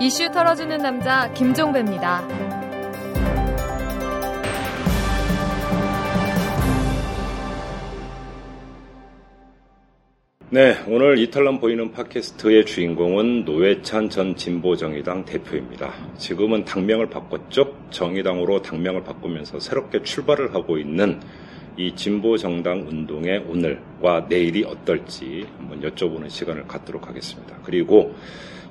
이슈 털어주는 남자 김종배입니다. 네, 오늘 이탈남 보이는 팟캐스트의 주인공은 노회찬 전 진보정의당 대표입니다. 지금은 당명을 바꿨죠. 정의당으로 당명을 바꾸면서 새롭게 출발을 하고 있는 이 진보정당 운동의 오늘과 내일이 어떨지 한번 여쭤보는 시간을 갖도록 하겠습니다. 그리고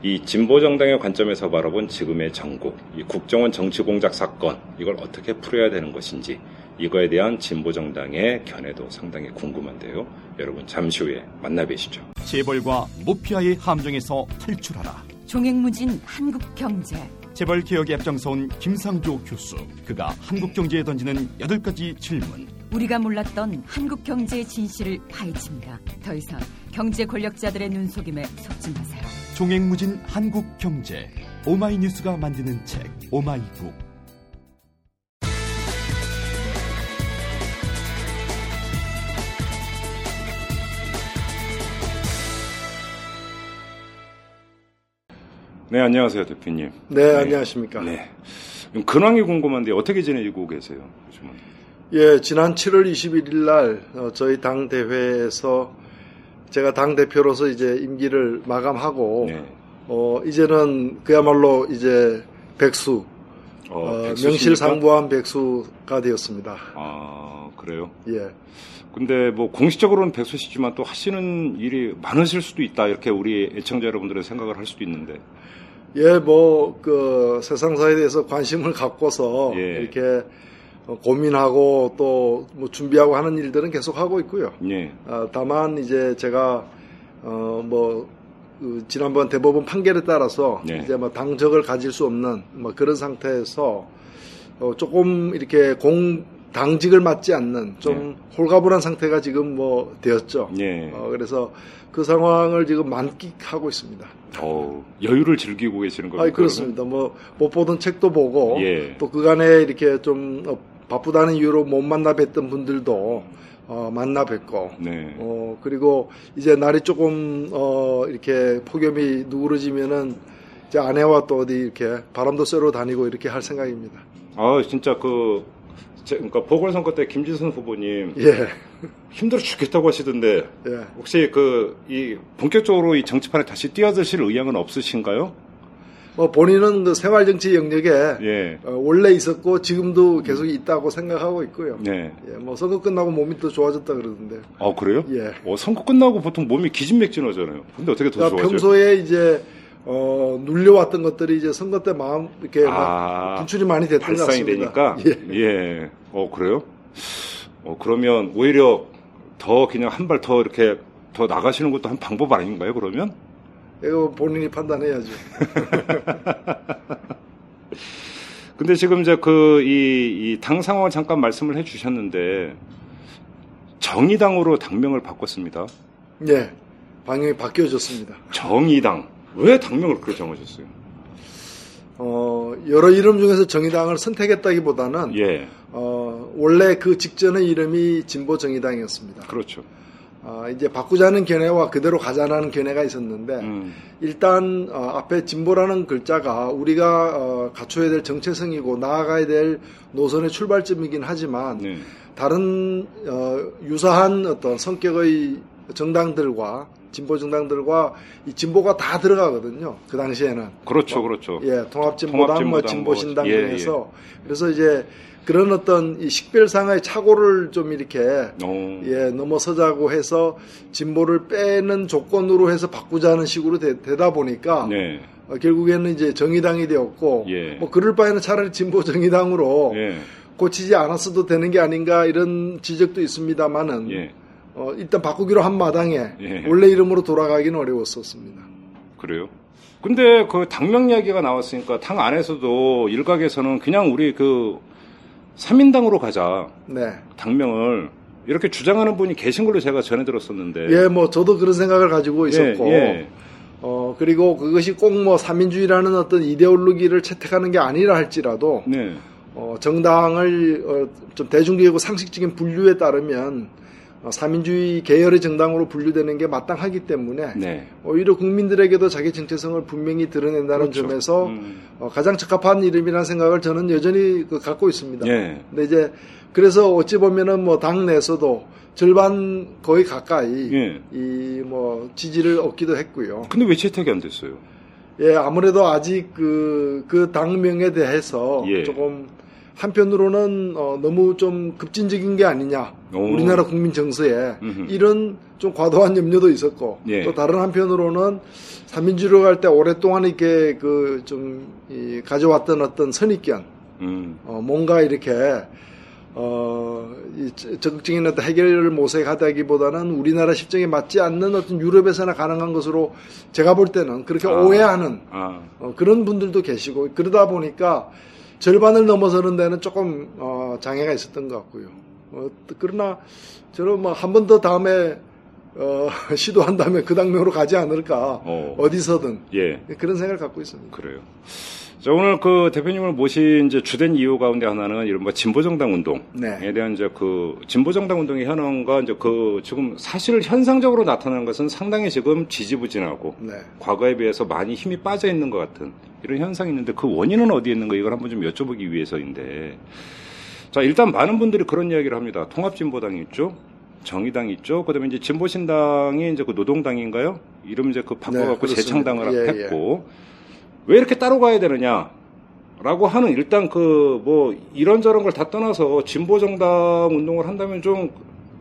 이 진보 정당의 관점에서 바라본 지금의 전국, 이 국정원 정치 공작 사건, 이걸 어떻게 풀어야 되는 것인지, 이거에 대한 진보 정당의 견해도 상당히 궁금한데요. 여러분 잠시 후에 만나 뵈시죠. 재벌과 모피아의 함정에서 탈출하라. 종횡무진 한국 경제. 재벌 개혁에 앞장서온 김상조 교수. 그가 한국 경제에 던지는 여덟 가지 질문. 우리가 몰랐던 한국 경제의 진실을 파헤칩니다. 더 이상 경제 권력자들의 눈속임에 속지 마세요. 종횡무진 한국 경제. 오마이뉴스가 만드는 책 오마이북. 네, 안녕하세요, 대표님. 네, 안녕하십니까. 네. 근황이 궁금한데 어떻게 지내고 계세요, 요즘은? 예, 지난 7월 21일 날 어, 저희 당 대회에서 제가 당 대표로서 이제 임기를 마감하고 네. 어 이제는 그야말로 이제 백수 어, 어? 명실상부한 백수가 되었습니다. 아, 그래요? 예. 근데 뭐 공식적으로는 백수시지만 또 하시는 일이 많으실 수도 있다. 이렇게 우리 애청자 여러분들은 생각을 할 수도 있는데. 예, 뭐, 그, 세상사에 대해서 관심을 갖고서, 예. 이렇게 어, 고민하고 또 뭐 준비하고 하는 일들은 계속 하고 있고요. 예. 어, 다만 이제 제가 어뭐 지난번 대법원 판결에 따라서 네. 이제 뭐 당적을 가질 수 없는 뭐 그런 상태에서 어 조금 이렇게 공 당직을 맡지 않는 좀 홀가분한 상태가 지금 뭐 되었죠. 예. 어 그래서 그 상황을 지금 만끽하고 있습니다. 어, 여유를 즐기고 계시는 겁니까? 아, 그렇습니다. 뭐 못 보던 책도 보고 예. 또 그간에 이렇게 좀 어, 바쁘다는 이유로 못 만나 뵀던 분들도 어, 만나 뵙고? 네. 어, 그리고 이제 날이 조금, 어, 이렇게 폭염이 누그러지면은 이제 아내와 또 어디 이렇게 바람도 쐬러 다니고 이렇게 할 생각입니다. 아, 진짜 그, 제- 그러니까 보궐선거 때 김지선 후보님 예, 힘들어 죽겠다고 하시던데 예. 혹시 그, 이, 본격적으로 이 정치판에 다시 뛰어드실 의향은 없으신가요? 뭐 본인은 그 생활 정치 영역에 예. 어, 원래 있었고 지금도 계속 있다고 생각하고 있고요. 네. 예, 뭐 선거 끝나고 몸이 더 좋아졌다 그러던데. 어, 그래요? 예. 어, 선거 끝나고 보통 몸이 기진맥진하잖아요. 근데 어떻게 더 그러니까 좋아져요? 평소에 이제 어, 눌려왔던 것들이 이제 선거 때 마음 이렇게 막 아, 분출이 많이 됐던 것 같습니다. 되니까 예. 예. 어 그래요? 어 그러면 오히려 더 그냥 한 발 더 이렇게 더 나가시는 것도 한 방법 아닌가요? 그러면? 이거 본인이 판단해야죠. 근데 지금 이제 그이당 상황을 잠깐 말씀을 해주셨는데 정의당으로 당명을 바꿨습니다. 예, 방향이 바뀌어졌습니다. 정의당 왜 당명을 그렇게 정하셨어요? 어, 여러 이름 중에서 정의당을 선택했다기보다는 예, 어, 원래 그 직전의 이름이 진보 정의당이었습니다. 그렇죠. 아, 이제 바꾸자는 견해와 그대로 가자라는 견해가 있었는데 음, 일단 어, 앞에 진보라는 글자가 우리가 어, 갖춰야 될 정체성이고 나아가야 될 노선의 출발점이긴 하지만 네, 다른 어, 유사한 어떤 성격의 정당들과 진보 정당들과 이 진보가 다 들어가거든요. 그 당시에는 그렇죠, 그렇죠. 예, 통합진보당, 뭐 통합진보당, 진보신당 뭐, 예, 중에서 그래서 이제 그런 어떤 이 식별상의 착오를 좀 이렇게 어, 예, 넘어서자고 해서 진보를 빼는 조건으로 해서 바꾸자는 식으로 되, 다 보니까 네, 어, 결국에는 이제 정의당이 되었고 예. 뭐 그럴 바에는 차라리 진보 정의당으로 예, 고치지 않았어도 되는 게 아닌가 이런 지적도 있습니다만은 예. 어, 일단 바꾸기로 한 마당에 예. 원래 이름으로 돌아가기는 어려웠었습니다. 그래요? 근데 그 당명 이야기가 나왔으니까 당 안에서도 일각에서는 그냥 우리 그 3인당으로 가자. 네. 당명을 이렇게 주장하는 분이 계신 걸로 제가 전해 들었었는데. 예, 뭐 저도 그런 생각을 가지고 있었고 예, 예. 어, 그리고 그것이 꼭 뭐 삼민주의라는 어떤 이데올로기를 채택하는 게 아니라 할지라도 네. 어, 정당을 어, 좀 대중적이고 상식적인 분류에 따르면 어, 사민주의 계열의 정당으로 분류되는 게 마땅하기 때문에 네. 오히려 국민들에게도 자기 정체성을 분명히 드러낸다는 그렇죠. 점에서 음. 어, 가장 적합한 이름이라는 생각을 저는 여전히 그 갖고 있습니다. 예. 근데 이제 그래서 어찌 보면은 뭐 당 내에서도 절반 거의 가까이 예. 이뭐 지지를 얻기도 했고요. 근데 왜 채택이 안 됐어요? 예, 아무래도 아직 그, 그 당명에 대해서 예. 조금 한편으로는 어, 너무 좀 급진적인 게 아니냐. 오. 우리나라 국민 정서에 음흠. 이런 좀 과도한 염려도 있었고 예. 또 다른 한편으로는 삼민주로 갈 때 오랫동안 이렇게 그 좀 가져왔던 어떤 선입견 음. 어, 뭔가 이렇게 어, 이 저- 적극적인 어떤 해결을 모색하다기보다는 우리나라 실정에 맞지 않는 어떤 유럽에서나 가능한 것으로 제가 볼 때는 그렇게 아. 오해하는 아. 어, 그런 분들도 계시고 그러다 보니까 절반을 넘어서는 데는 조금 어, 장애가 있었던 것 같고요. 어, 그러나 저는 뭐 한 번 더 다음에 어, 시도한다면 그 당명으로 가지 않을까 어. 어디서든 예. 그런 생각을 갖고 있습니다. 그래요. 자, 오늘 그 대표님을 모신 이제 주된 이유 가운데 하나는 이른바 진보정당 운동에 네. 대한 이제 그 진보정당 운동의 현황과 이제 그 지금 사실 현상적으로 나타나는 것은 상당히 지금 지지부진하고 네. 과거에 비해서 많이 힘이 빠져 있는 것 같은 이런 현상이 있는데 그 원인은 어디에 있는가 이걸 한번 좀 여쭤보기 위해서인데 자 일단 많은 분들이 그런 이야기를 합니다. 통합진보당이 있죠. 정의당이 있죠. 그다음에 이제 진보신당이 이제 그 노동당인가요? 이름 이제 그 바꿔갖고 네. 재창당을 예, 했고 왜 이렇게 따로 가야 되느냐? 라고 하는 일단 그 뭐 이런저런 걸 다 떠나서 진보 정당 운동을 한다면 좀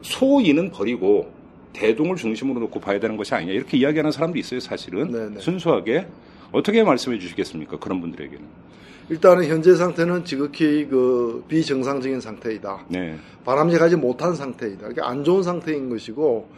소인은 버리고 대동을 중심으로 놓고 봐야 되는 것이 아니냐 이렇게 이야기하는 사람도 있어요 사실은 네, 네. 순수하게 어떻게 말씀해 주시겠습니까 그런 분들에게는 일단은 현재 상태는 지극히 그 비정상적인 상태이다. 네 바람직하지 못한 상태이다. 이게 안 좋은 상태인 것이고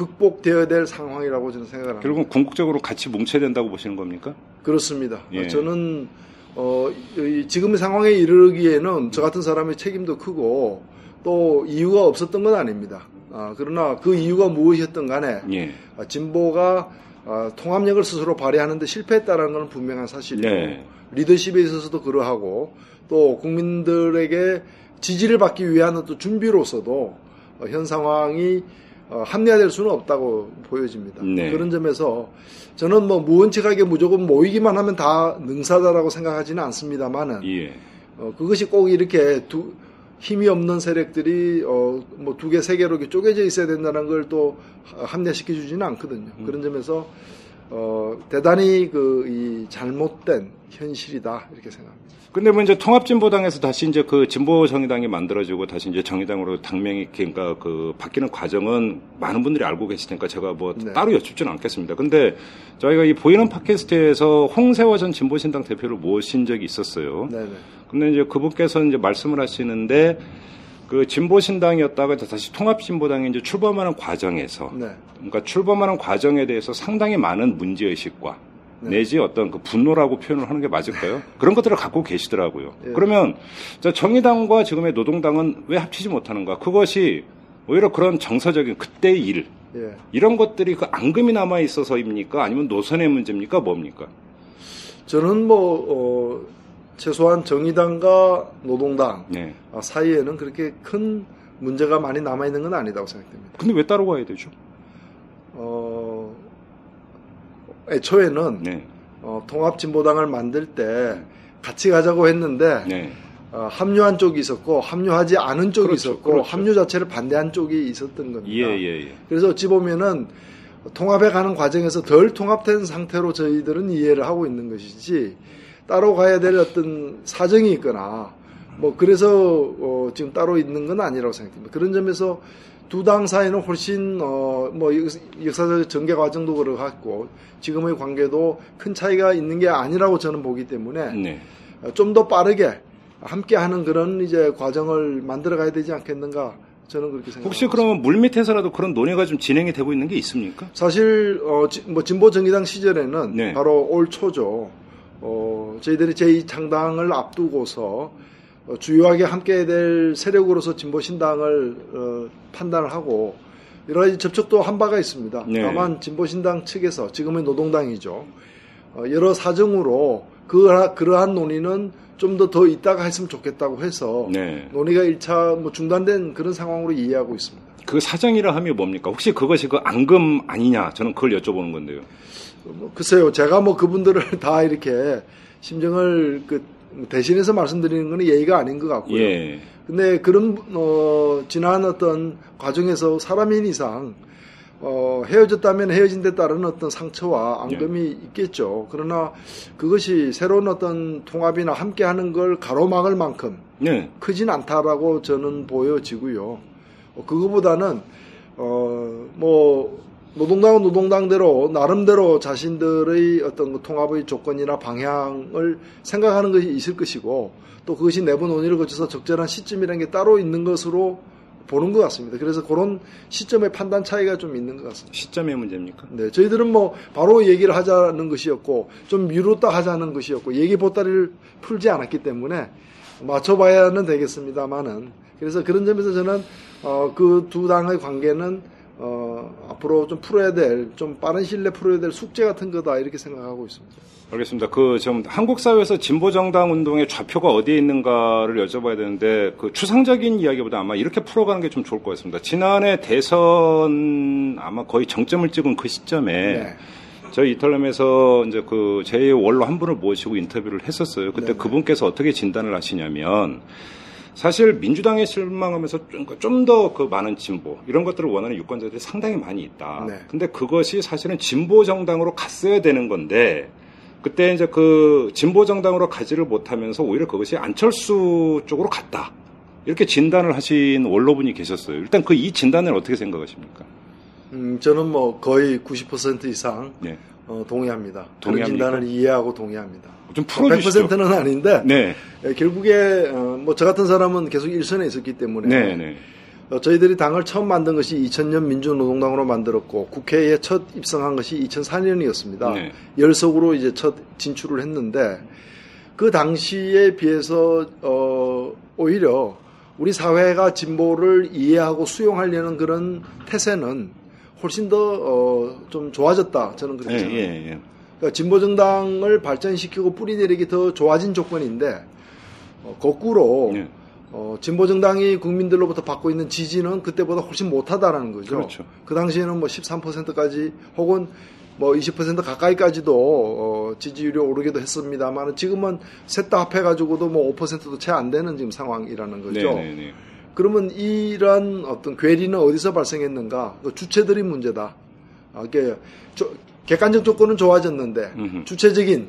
극복되어야 될 상황이라고 저는 생각을 합니다. 결국은 궁극적으로 같이 뭉쳐야 된다고 보시는 겁니까 그렇습니다. 예. 저는 어, 이 지금 의 상황에 이르기에는 저 같은 사람의 책임도 크고 또 이유가 없었던 건 아닙니다. 아, 그러나 그 이유가 무엇이었던 간에 예 아, 진보가 아, 통합력을 스스로 발휘하는데 실패했다는 것은 분명한 사실이고 네. 리더십에 있어서도 그러하고 또 국민들에게 지지를 받기 위한 또 준비로서도 어, 현 상황이 어, 합리화될 수는 없다고 보여집니다. 네. 그런 점에서 저는 뭐 무원칙하게 무조건 모이기만 하면 다 능사다라고 생각하지는 않습니다만은 예. 어, 그것이 꼭 이렇게 두, 힘이 없는 세력들이 어, 뭐 두 개, 세 개로 이렇게 쪼개져 있어야 된다는 걸 또 합리화시켜 주지는 않거든요. 음. 그런 점에서 어, 대단히 그 이 잘못된 현실이다 이렇게 생각합니다. 근데 뭐 이제 통합진보당에서 다시 이제 그 진보 정의당이 만들어지고 다시 이제 정의당으로 당명이 그러니까 그 바뀌는 과정은 많은 분들이 알고 계시니까 제가 뭐 네. 따로 여쭙지는 않겠습니다. 근데 저희가 이 보이는 팟캐스트에서 홍세화 전 진보신당 대표를 모신 적이 있었어요. 네 네. 근데 이제 그분께서 이제 말씀을 하시는데 그 진보신당이었다가 다시 통합진보당에 이제 출범하는 과정에서 네. 그러니까 출범하는 과정에 대해서 상당히 많은 문제의식과 네. 내지 어떤 그 분노라고 표현을 하는 게 맞을까요? 그런 것들을 갖고 계시더라고요. 예. 그러면 자, 정의당과 지금의 노동당은 왜 합치지 못하는가? 그것이 오히려 그런 정서적인 그때의 일 예. 이런 것들이 그 앙금이 남아 있어서입니까? 아니면 노선의 문제입니까? 뭡니까? 저는 뭐 어, 최소한 정의당과 노동당 네. 아, 사이에는 그렇게 큰 문제가 많이 남아 있는 건 아니다고 생각됩니다. 근데 왜 따로 가야 되죠? 어, 애초에는 네. 어, 통합진보당을 만들 때 같이 가자고 했는데 네. 어, 합류한 쪽이 있었고 합류하지 않은 쪽이 그렇죠, 있었고 그렇죠. 합류 자체를 반대한 쪽이 있었던 겁니다. 예, 예, 예. 그래서 어찌 보면은 통합에 가는 과정에서 덜 통합된 상태로 저희들은 이해를 하고 있는 것이지 따로 가야 될 어떤 사정이 있거나 뭐 그래서 어, 지금 따로 있는 건 아니라고 생각합니다. 그런 점에서 두 당 사이는 훨씬 어 뭐 역사적 전개 과정도 그러고 지금의 관계도 큰 차이가 있는 게 아니라고 저는 보기 때문에 네. 좀더 빠르게 함께하는 그런 이제 과정을 만들어 가야 되지 않겠는가 저는 그렇게 생각합니다. 혹시 그러면 물 밑에서라도 그런 논의가 좀 진행이 되고 있는 게 있습니까? 사실 어, 지- 뭐 진보 정의당 시절에는 네. 바로 올 초죠. 어, 저희들이 제2 창당을 앞두고서 어, 주요하게 함께 될 세력으로서 진보 신당을 어, 판단을 하고 여러 가지 접촉도 한 바가 있습니다. 네. 다만 진보 신당 측에서 지금의 노동당이죠. 어, 여러 사정으로 그 그러한 논의는 좀 더더 있다가 했으면 좋겠다고 해서 네. 논의가 1차 뭐 중단된 그런 상황으로 이해하고 있습니다. 그 사정이라 함이 뭡니까? 혹시 그것이 그 앙금 아니냐? 저는 그걸 여쭤보는 건데요. 뭐, 글쎄요, 제가 뭐 그분들을 다 이렇게 심정을 그 대신해서 말씀드리는 건 예의가 아닌 것 같고요. 예. 근데 그런 어, 지난 어떤 과정에서 사람인 이상 어, 헤어졌다면 헤어진 데 따른 어떤 상처와 앙금이 예. 있겠죠. 그러나 그것이 새로운 어떤 통합이나 함께 하는 걸 가로막을 만큼 네. 크진 않다라고 저는 보여지고요. 어, 그거보다는 어, 뭐 노동당은 노동당대로 나름대로 자신들의 어떤 그 통합의 조건이나 방향을 생각하는 것이 있을 것이고 또 그것이 내부 논의를 거쳐서 적절한 시점이라는 게 따로 있는 것으로 보는 것 같습니다. 그래서 그런 시점의 판단 차이가 좀 있는 것 같습니다. 시점의 문제입니까? 네, 저희들은 뭐 바로 얘기를 하자는 것이었고 좀 미뤘다 하자는 것이었고 얘기 보따리를 풀지 않았기 때문에 맞춰봐야는 되겠습니다만은 그래서 그런 점에서 저는 어, 그 두 당의 관계는 어, 앞으로 좀 풀어야 될 좀 빠른 시일 내에 풀어야 될 숙제 같은 거다 이렇게 생각하고 있습니다. 알겠습니다. 그좀 한국 사회에서 진보 정당 운동의 좌표가 어디에 있는가를 여쭤봐야 되는데 그 추상적인 이야기보다 아마 이렇게 풀어가는 게 좀 좋을 것 같습니다. 지난해 대선 아마 거의 정점을 찍은 그 시점에 네. 저희 이탈람에서 이제 그 제 원로 한 분을 모시고 인터뷰를 했었어요. 그때 네네. 그분께서 어떻게 진단을 하시냐면 사실 민주당에 실망하면서 좀 더 그 많은 진보 이런 것들을 원하는 유권자들이 상당히 많이 있다. 네. 근데 그것이 사실은 진보 정당으로 갔어야 되는 건데 그때 이제 그 진보 정당으로 가지를 못하면서 오히려 그것이 안철수 쪽으로 갔다. 이렇게 진단을 하신 원로분이 계셨어요. 일단 그 이 진단을 어떻게 생각하십니까? 음, 저는 뭐 거의 90% 이상 네. 어, 동의합니다. 동의합니까? 진단을 이해하고 동의합니다. 좀 풀어주시죠. 100%는 아닌데 네. 예, 결국에 어, 뭐저 같은 사람은 계속 일선에 있었기 때문에 네, 네. 어, 저희들이 당을 처음 만든 것이 2000년 민주노동당으로 만들었고 국회에 첫 입성한 것이 2004년이었습니다. 네. 열석으로 이제 첫 진출을 했는데 그 당시에 비해서 어, 오히려 우리 사회가 진보를 이해하고 수용하려는 그런 태세는 훨씬 더좀 좋아졌다 저는 그렇게 예, 생각합니다. 예, 예. 그러니까 진보 정당을 발전시키고 뿌리 내리기 더 좋아진 조건인데 어, 거꾸로 예. 어, 진보 정당이 국민들로부터 받고 있는 지지는 그때보다 훨씬 못하다라는 거죠. 그렇죠. 그 당시에는 뭐 13%까지 혹은 뭐 20% 가까이까지도 어, 지지율이 오르기도 했습니다만 지금은 셋 다 합해가지고도 뭐 5%도 채 안 되는 지금 상황이라는 거죠. 네, 네, 네. 그러면 이런 어떤 괴리는 어디서 발생했는가? 그 주체들이 문제다. 아, 이게 조- 객관적 조건은 좋아졌는데 음흠. 주체적인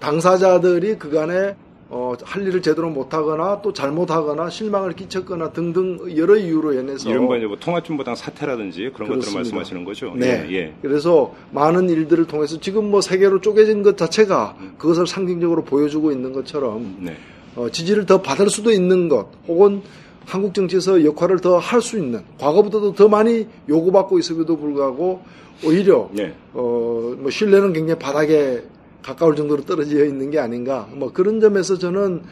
당사자들이 그간에 어, 할 일을 제대로 못하거나 또 잘못하거나 실망을 끼쳤거나 등등 여러 이유로 인해서 이른바 이제 뭐 통합진보당 사태라든지 그런 것들을 그렇습니다. 말씀하시는 거죠. 네. 예, 예. 그래서 많은 일들을 통해서 지금 뭐 세계로 쪼개진 것 자체가 그것을 상징적으로 보여주고 있는 것처럼 네. 어, 지지를 더 받을 수도 있는 것, 혹은 한국 정치에서 역할을 더 할 수 있는, 과거보다도 더 많이 요구받고 있음에도 불구하고, 오히려, 네. 어, 뭐, 신뢰는 굉장히 바닥에 가까울 정도로 떨어져 있는 게 아닌가. 뭐, 그런 점에서 저는,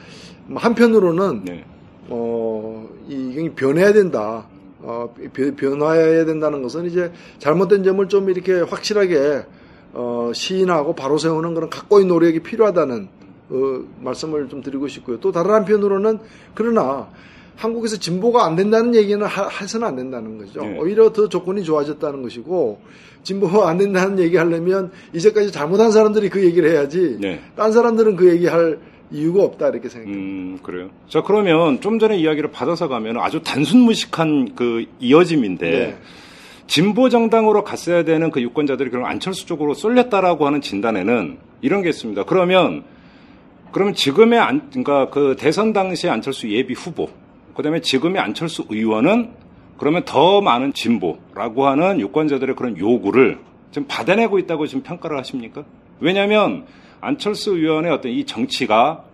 뭐 한편으로는, 네. 어, 이, 이 변해야 된다. 어, 변- 변화해야 된다는 것은 이제 잘못된 점을 좀 이렇게 확실하게, 어, 시인하고 바로 세우는 그런 각고의 노력이 필요하다는, 어, 말씀을 좀 드리고 싶고요. 또 다른 한편으로는, 그러나, 한국에서 진보가 안 된다는 얘기는 하, 해서는 안 된다는 거죠. 네. 오히려 더 조건이 좋아졌다는 것이고, 진보가 안 된다는 얘기 하려면, 이제까지 잘못한 사람들이 그 얘기를 해야지, 네. 딴 사람들은 그 얘기 할 이유가 없다, 이렇게 생각합니다. 음, 그래요. 자, 그러면 좀 전에 이야기를 받아서 가면 아주 단순무식한 그 이어짐인데 네. 진보 정당으로 갔어야 되는 그 유권자들이 그럼 안철수 쪽으로 쏠렸다라고 하는 진단에는 이런 게 있습니다. 그러면 그러면 지금의 안, 그러니까 그 대선 당시 안철수 예비 후보, 그다음에 지금의 안철수 의원은 그러면 더 많은 진보라고 하는 유권자들의 그런 요구를 지금 받아내고 있다고 지금 평가를 하십니까? 왜냐하면 안철수 의원의 어떤 이 정치가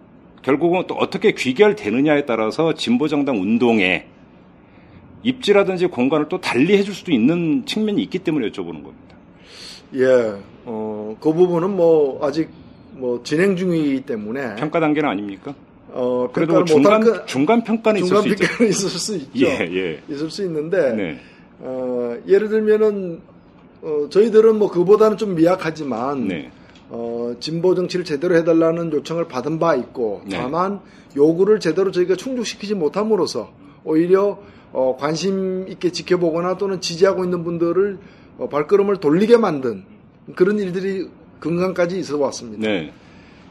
결국은 또 어떻게 귀결되느냐에 따라서 진보정당 운동에 입지라든지 공간을 또 달리 해줄 수도 있는 측면이 있기 때문에 여쭤보는 겁니다. 예, 어, 그 부분은 뭐, 아직 뭐, 진행 중이기 때문에, 평가 단계는 아닙니까? 어, 그래도 뭐 중간 거- 중간 평가는 있을 중간 수 있죠. 평가는 있을 수 있죠. 예, 예. 있을 수 있는데, 네. 어, 예를 들면은, 어, 저희들은 뭐, 그보다는 좀 미약하지만, 네. 어, 진보 정치를 제대로 해달라는 요청을 받은 바 있고, 네. 다만, 요구를 제대로 저희가 충족시키지 못함으로써, 오히려 어, 관심 있게 지켜보거나 또는 지지하고 있는 분들을 어, 발걸음을 돌리게 만든 그런 일들이 건강까지 있어 왔습니다. 네.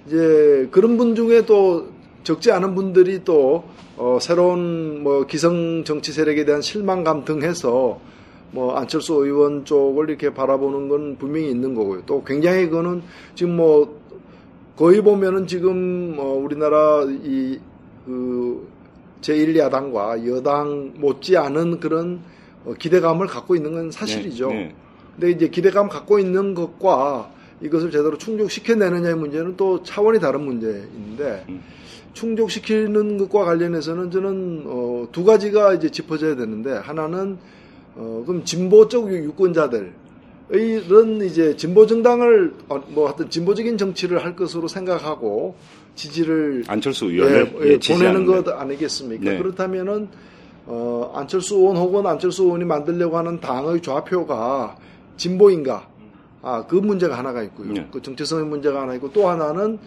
이제 그런 분 중에 또 적지 않은 분들이 또 어, 새로운 뭐 기성 정치 세력에 대한 실망감 등 해서 뭐 안철수 의원 쪽을 이렇게 바라보는 건 분명히 있는 거고요. 또 굉장히 그거는 지금 뭐 거의 보면은 지금 어, 우리나라 이그 제1야당과 여당 못지 않은 그런 어, 기대감을 갖고 있는 건 사실이죠. 네, 네. 근데 이제 기대감 갖고 있는 것과 이것을 제대로 충족시켜내느냐의 문제는 또 차원이 다른 문제인데 음. 충족시키는 것과 관련해서는 저는 어, 두 가지가 이제 짚어져야 되는데 하나는 어, 그럼 진보적 유권자들 이런 이제 진보 정당을 어, 뭐 하여튼 진보적인 정치를 할 것으로 생각하고 지지를 안철수 의원을 예, 예, 예, 보내는. 것 아니겠습니까? 네. 그렇다면은 어, 안철수 의원 혹은 안철수 의원이 만들려고 하는 당의 좌표가 진보인가? 아, 그 문제가 하나가 있고요. 네. 그 정체성의 문제가 하나 있고 또 하나는 뭐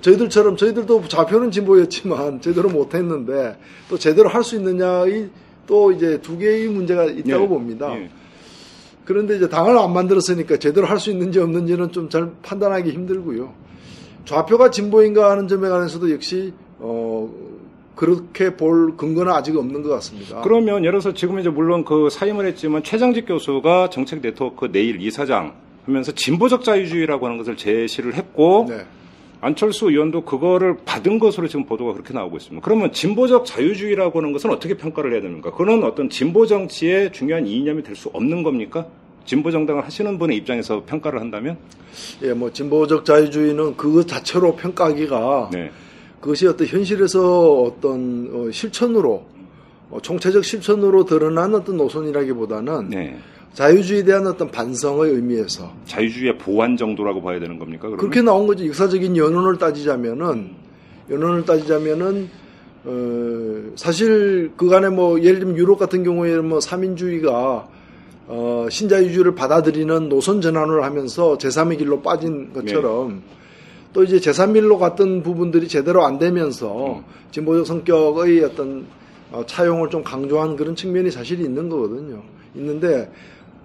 저희들처럼 저희들도 좌표는 진보였지만 제대로 못했는데 또 제대로 할 수 있느냐의 또 이제 두 개의 문제가 있다고 예, 봅니다. 예. 그런데 이제 당을 안 만들었으니까 제대로 할 수 있는지 없는지는 좀 잘 판단하기 힘들고요. 좌표가 진보인가 하는 점에 관해서도 역시 어 그렇게 볼 근거는 아직 없는 것 같습니다. 그러면 예를 들어서 지금 이제 물론 그 사임을 했지만 최장직 교수가 정책 네트워크 내일 이사장 하면서 진보적 자유주의라고 하는 것을 제시를 했고 네. 안철수 의원도 그거를 받은 것으로 지금 보도가 그렇게 나오고 있습니다. 그러면 진보적 자유주의라고 하는 것은 어떻게 평가를 해야 됩니까? 그는 어떤 진보 정치의 중요한 이념이 될 수 없는 겁니까? 진보 정당을 하시는 분의 입장에서 평가를 한다면? 예, 뭐 진보적 자유주의는 그것 자체로 평가하기가 네. 그것이 어떤 현실에서 어떤 어, 실천으로 어, 총체적 실천으로 드러난 어떤 노선이라기보다는 네. 자유주의에 대한 어떤 반성의 의미에서 자유주의의 보완 정도라고 봐야 되는 겁니까? 그러면? 그렇게 나온 거지 역사적인 연원을 따지자면은 연원을 따지자면은 어, 사실 그간에 뭐 예를 들면 유럽 같은 경우에 뭐 삼인주의가 어, 신자유주의를 받아들이는 노선 전환을 하면서 제3의 길로 빠진 것처럼 또 이제 제3일로 갔던 부분들이 제대로 안 되면서 진보적 성격의 어떤 어, 차용을 좀 강조한 그런 측면이 사실 있는 거거든요. 있는데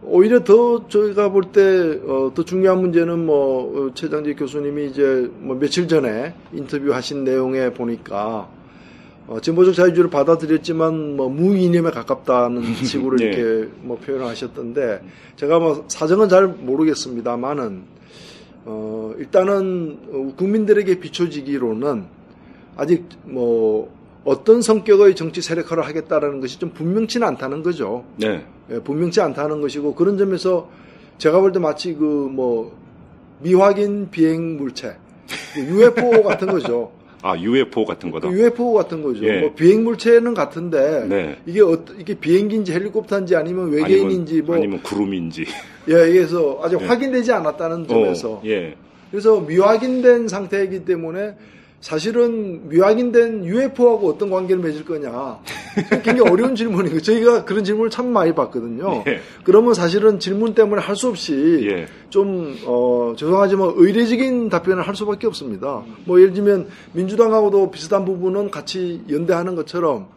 오히려 더 저희가 볼 때더 중요한 문제는 뭐 어, 최장직 교수님이 이제 뭐 며칠 전에 인터뷰하신 내용에 보니까 어, 진보적 자유주의를 받아들였지만 뭐 무이념에 가깝다는 식으로 네. 이렇게 뭐 표현을 하셨던데 제가 뭐 사정은 잘 모르겠습니다만은 어, 일단은 어, 국민들에게 비춰지기로는 아직 뭐 어떤 성격의 정치 세력화를 하겠다라는 것이 좀 분명치는 않다는 거죠. 네. 예, 분명치 않다는 것이고 그런 점에서 제가 볼 때 마치 그 뭐 미확인 비행 물체 그 UFO 같은 거죠. 아, UFO 같은 거다. 그 UFO 같은 거죠. 예. 뭐 비행 물체는 같은데 네. 이게 어, 이게 비행기인지 헬리콥터인지 아니면 외계인인지 아니면, 뭐 아니면 구름인지. 예, 그래서 아직 예. 확인되지 않았다는 점에서 어, 예. 그래서 미확인된 상태이기 때문에 사실은 미확인된 UFO하고 어떤 관계를 맺을 거냐. 굉장히 어려운 질문이고 저희가 그런 질문을 참 많이 받거든요. 예. 그러면 사실은 질문 때문에 할 수 없이 예. 좀 어, 죄송하지만 의례적인 답변을 할 수밖에 없습니다. 뭐 예를 들면 민주당하고도 비슷한 부분은 같이 연대하는 것처럼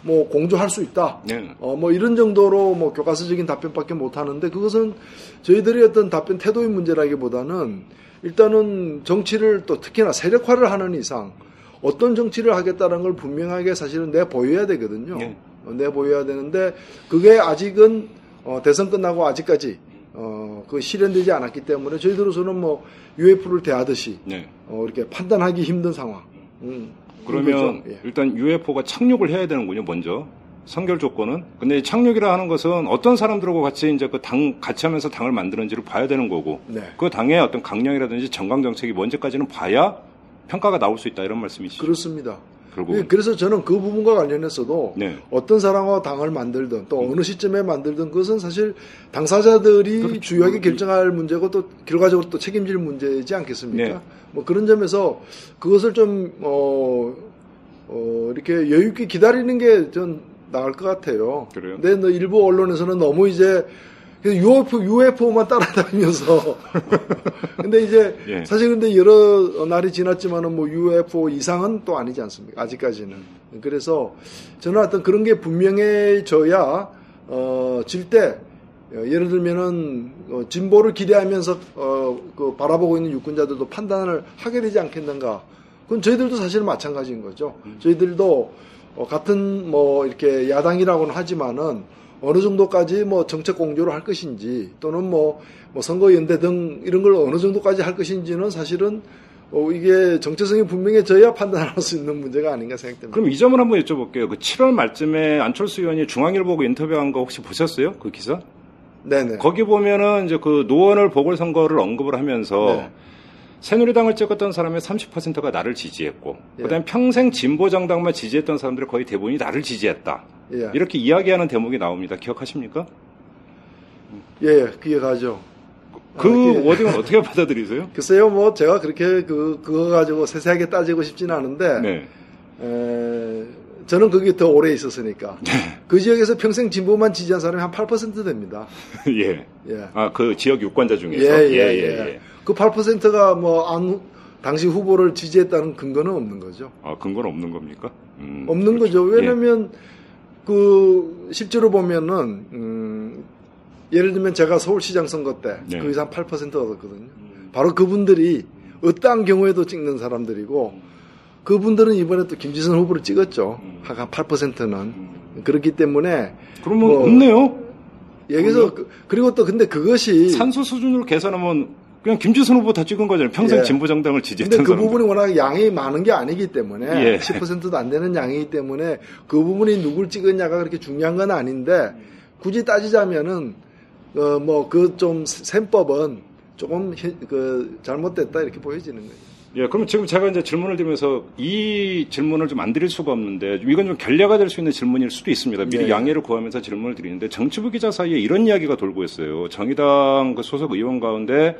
뭐 공조할 수 있다. 네. 어, 뭐 이런 정도로 뭐 교과서적인 답변밖에 못 하는데 그것은 저희들의 어떤 답변 태도의 문제라기보다는 일단은 정치를 또 특히나 세력화를 하는 이상 어떤 정치를 하겠다는 걸 분명하게 사실은 내보여야 되거든요. 네. 어, 내보여야 되는데 그게 아직은 어, 대선 끝나고 아직까지 어, 그 실현되지 않았기 때문에 저희들로서는 뭐 UF를 대하듯이 네. 어, 이렇게 판단하기 힘든 상황. 음, 그러면. 예. 일단 UFO가 착륙을 해야 되는군요, 먼저. 선결 조건은. 근데 착륙이라 하는 것은 어떤 사람들하고 같이 이제 그 당, 같이 하면서 당을 만드는지를 봐야 되는 거고. 네. 그 당의 어떤 강령이라든지 정강 정책이 뭔지까지는 봐야 평가가 나올 수 있다 이런 말씀이시죠. 그렇습니다. 예, 그래서 저는 그 부분과 관련해서도 네. 어떤 사람과 당을 만들든 또 어느 시점에 만들든 그것은 사실 당사자들이 그렇죠. 주요하게 결정할 문제고 또 결과적으로 또 책임질 문제이지 않겠습니까? 네. 뭐 그런 점에서 그것을 좀 어, 어, 이렇게 여유 있게 기다리는 게 전 나을 것 같아요. 그래요? 근데 너 일부 언론에서는 너무 이제 UFO, UFO만 따라다니면서. 근데 이제, 예. 사실 근데 여러 날이 지났지만은 뭐 UFO 이상은 또 아니지 않습니까? 아직까지는. 그래서 저는 어떤 그런 게 분명해져야, 어, 질 때, 어, 예를 들면은, 어, 진보를 기대하면서, 어, 그 바라보고 있는 유권자들도 판단을 하게 되지 않겠는가. 그건 저희들도 사실 마찬가지인 거죠. 저희들도 어, 같은 뭐 이렇게 야당이라고는 하지만은 어느 정도까지 뭐 정책 공조를 할 것인지 또는 뭐, 뭐 선거 연대 등 이런 걸 어느 정도까지 할 것인지는 사실은 어, 이게 정체성이 분명해져야 판단할 수 있는 문제가 아닌가 생각됩니다. 그럼 이 점을 한번 여쭤볼게요. 그 7월 말쯤에 안철수 의원이 중앙일보고 인터뷰한 거 혹시 보셨어요? 그 기사? 네네. 거기 보면은 이제 그 노원을 보궐선거를 언급을 하면서 네. 새누리당을 찍었던 사람의 30%가 나를 지지했고, 예. 그다음에 평생 진보 정당만 지지했던 사람들이 거의 대부분이 나를 지지했다. 예. 이렇게 이야기하는 대목이 나옵니다. 기억하십니까? 예, 기억하죠. 그 아, 예. 워딩은 어떻게 받아들이세요? 글쎄요, 뭐 제가 그렇게 그 그거 가지고 세세하게 따지고 싶지는 않은데 네. 에, 저는 거기 더 오래 있었으니까 네. 그 지역에서 평생 진보만 지지한 사람이 한 8% 됩니다. 예. 예. 아, 그 지역 유권자 중에서. 예, 예, 예. 그 8%가 뭐 안, 당시 후보를 지지했다는 근거는 없는 거죠. 아, 근거는 없는 겁니까? 음, 없는 그렇죠. 거죠. 왜냐면 그 실제로 보면은 음, 예를 들면 제가 서울시장 선거 때 네. 거기서 한8% 얻었거든요. 바로 그분들이 어떠한 경우에도 찍는 사람들이고 그분들은 이번에 또 김지선 후보를 찍었죠. 음. 한 8%는 그렇기 때문에 예. 그러면 뭐, 없네요. 여기서 그, 리고 또 근데 그것이 산소 수준으로 계산하면 그냥 김지선 후보 다 찍은 거잖아요. 평생 예. 진보 정당을 근데 지지했던 그. 부분이 워낙 양이 많은 게 아니기 때문에 예. 10%도 안 되는 양이기 때문에 그 부분이 누굴 찍었냐가 그렇게 중요한 건 아닌데 굳이 따지자면은 어 뭐 그 좀 셈법은 조금 히- 그 잘못됐다 이렇게 보여지는 거예요. 예, 그럼 지금 제가 이제 질문을 드리면서 이 질문을 좀 안 드릴 수가 없는데 이건 좀 결례가 될 수 있는 질문일 수도 있습니다. 미리 네. 양해를 구하면서 질문을 드리는데 정치부 기자 사이에 이런 이야기가 돌고 있어요. 정의당 그 소속 의원 가운데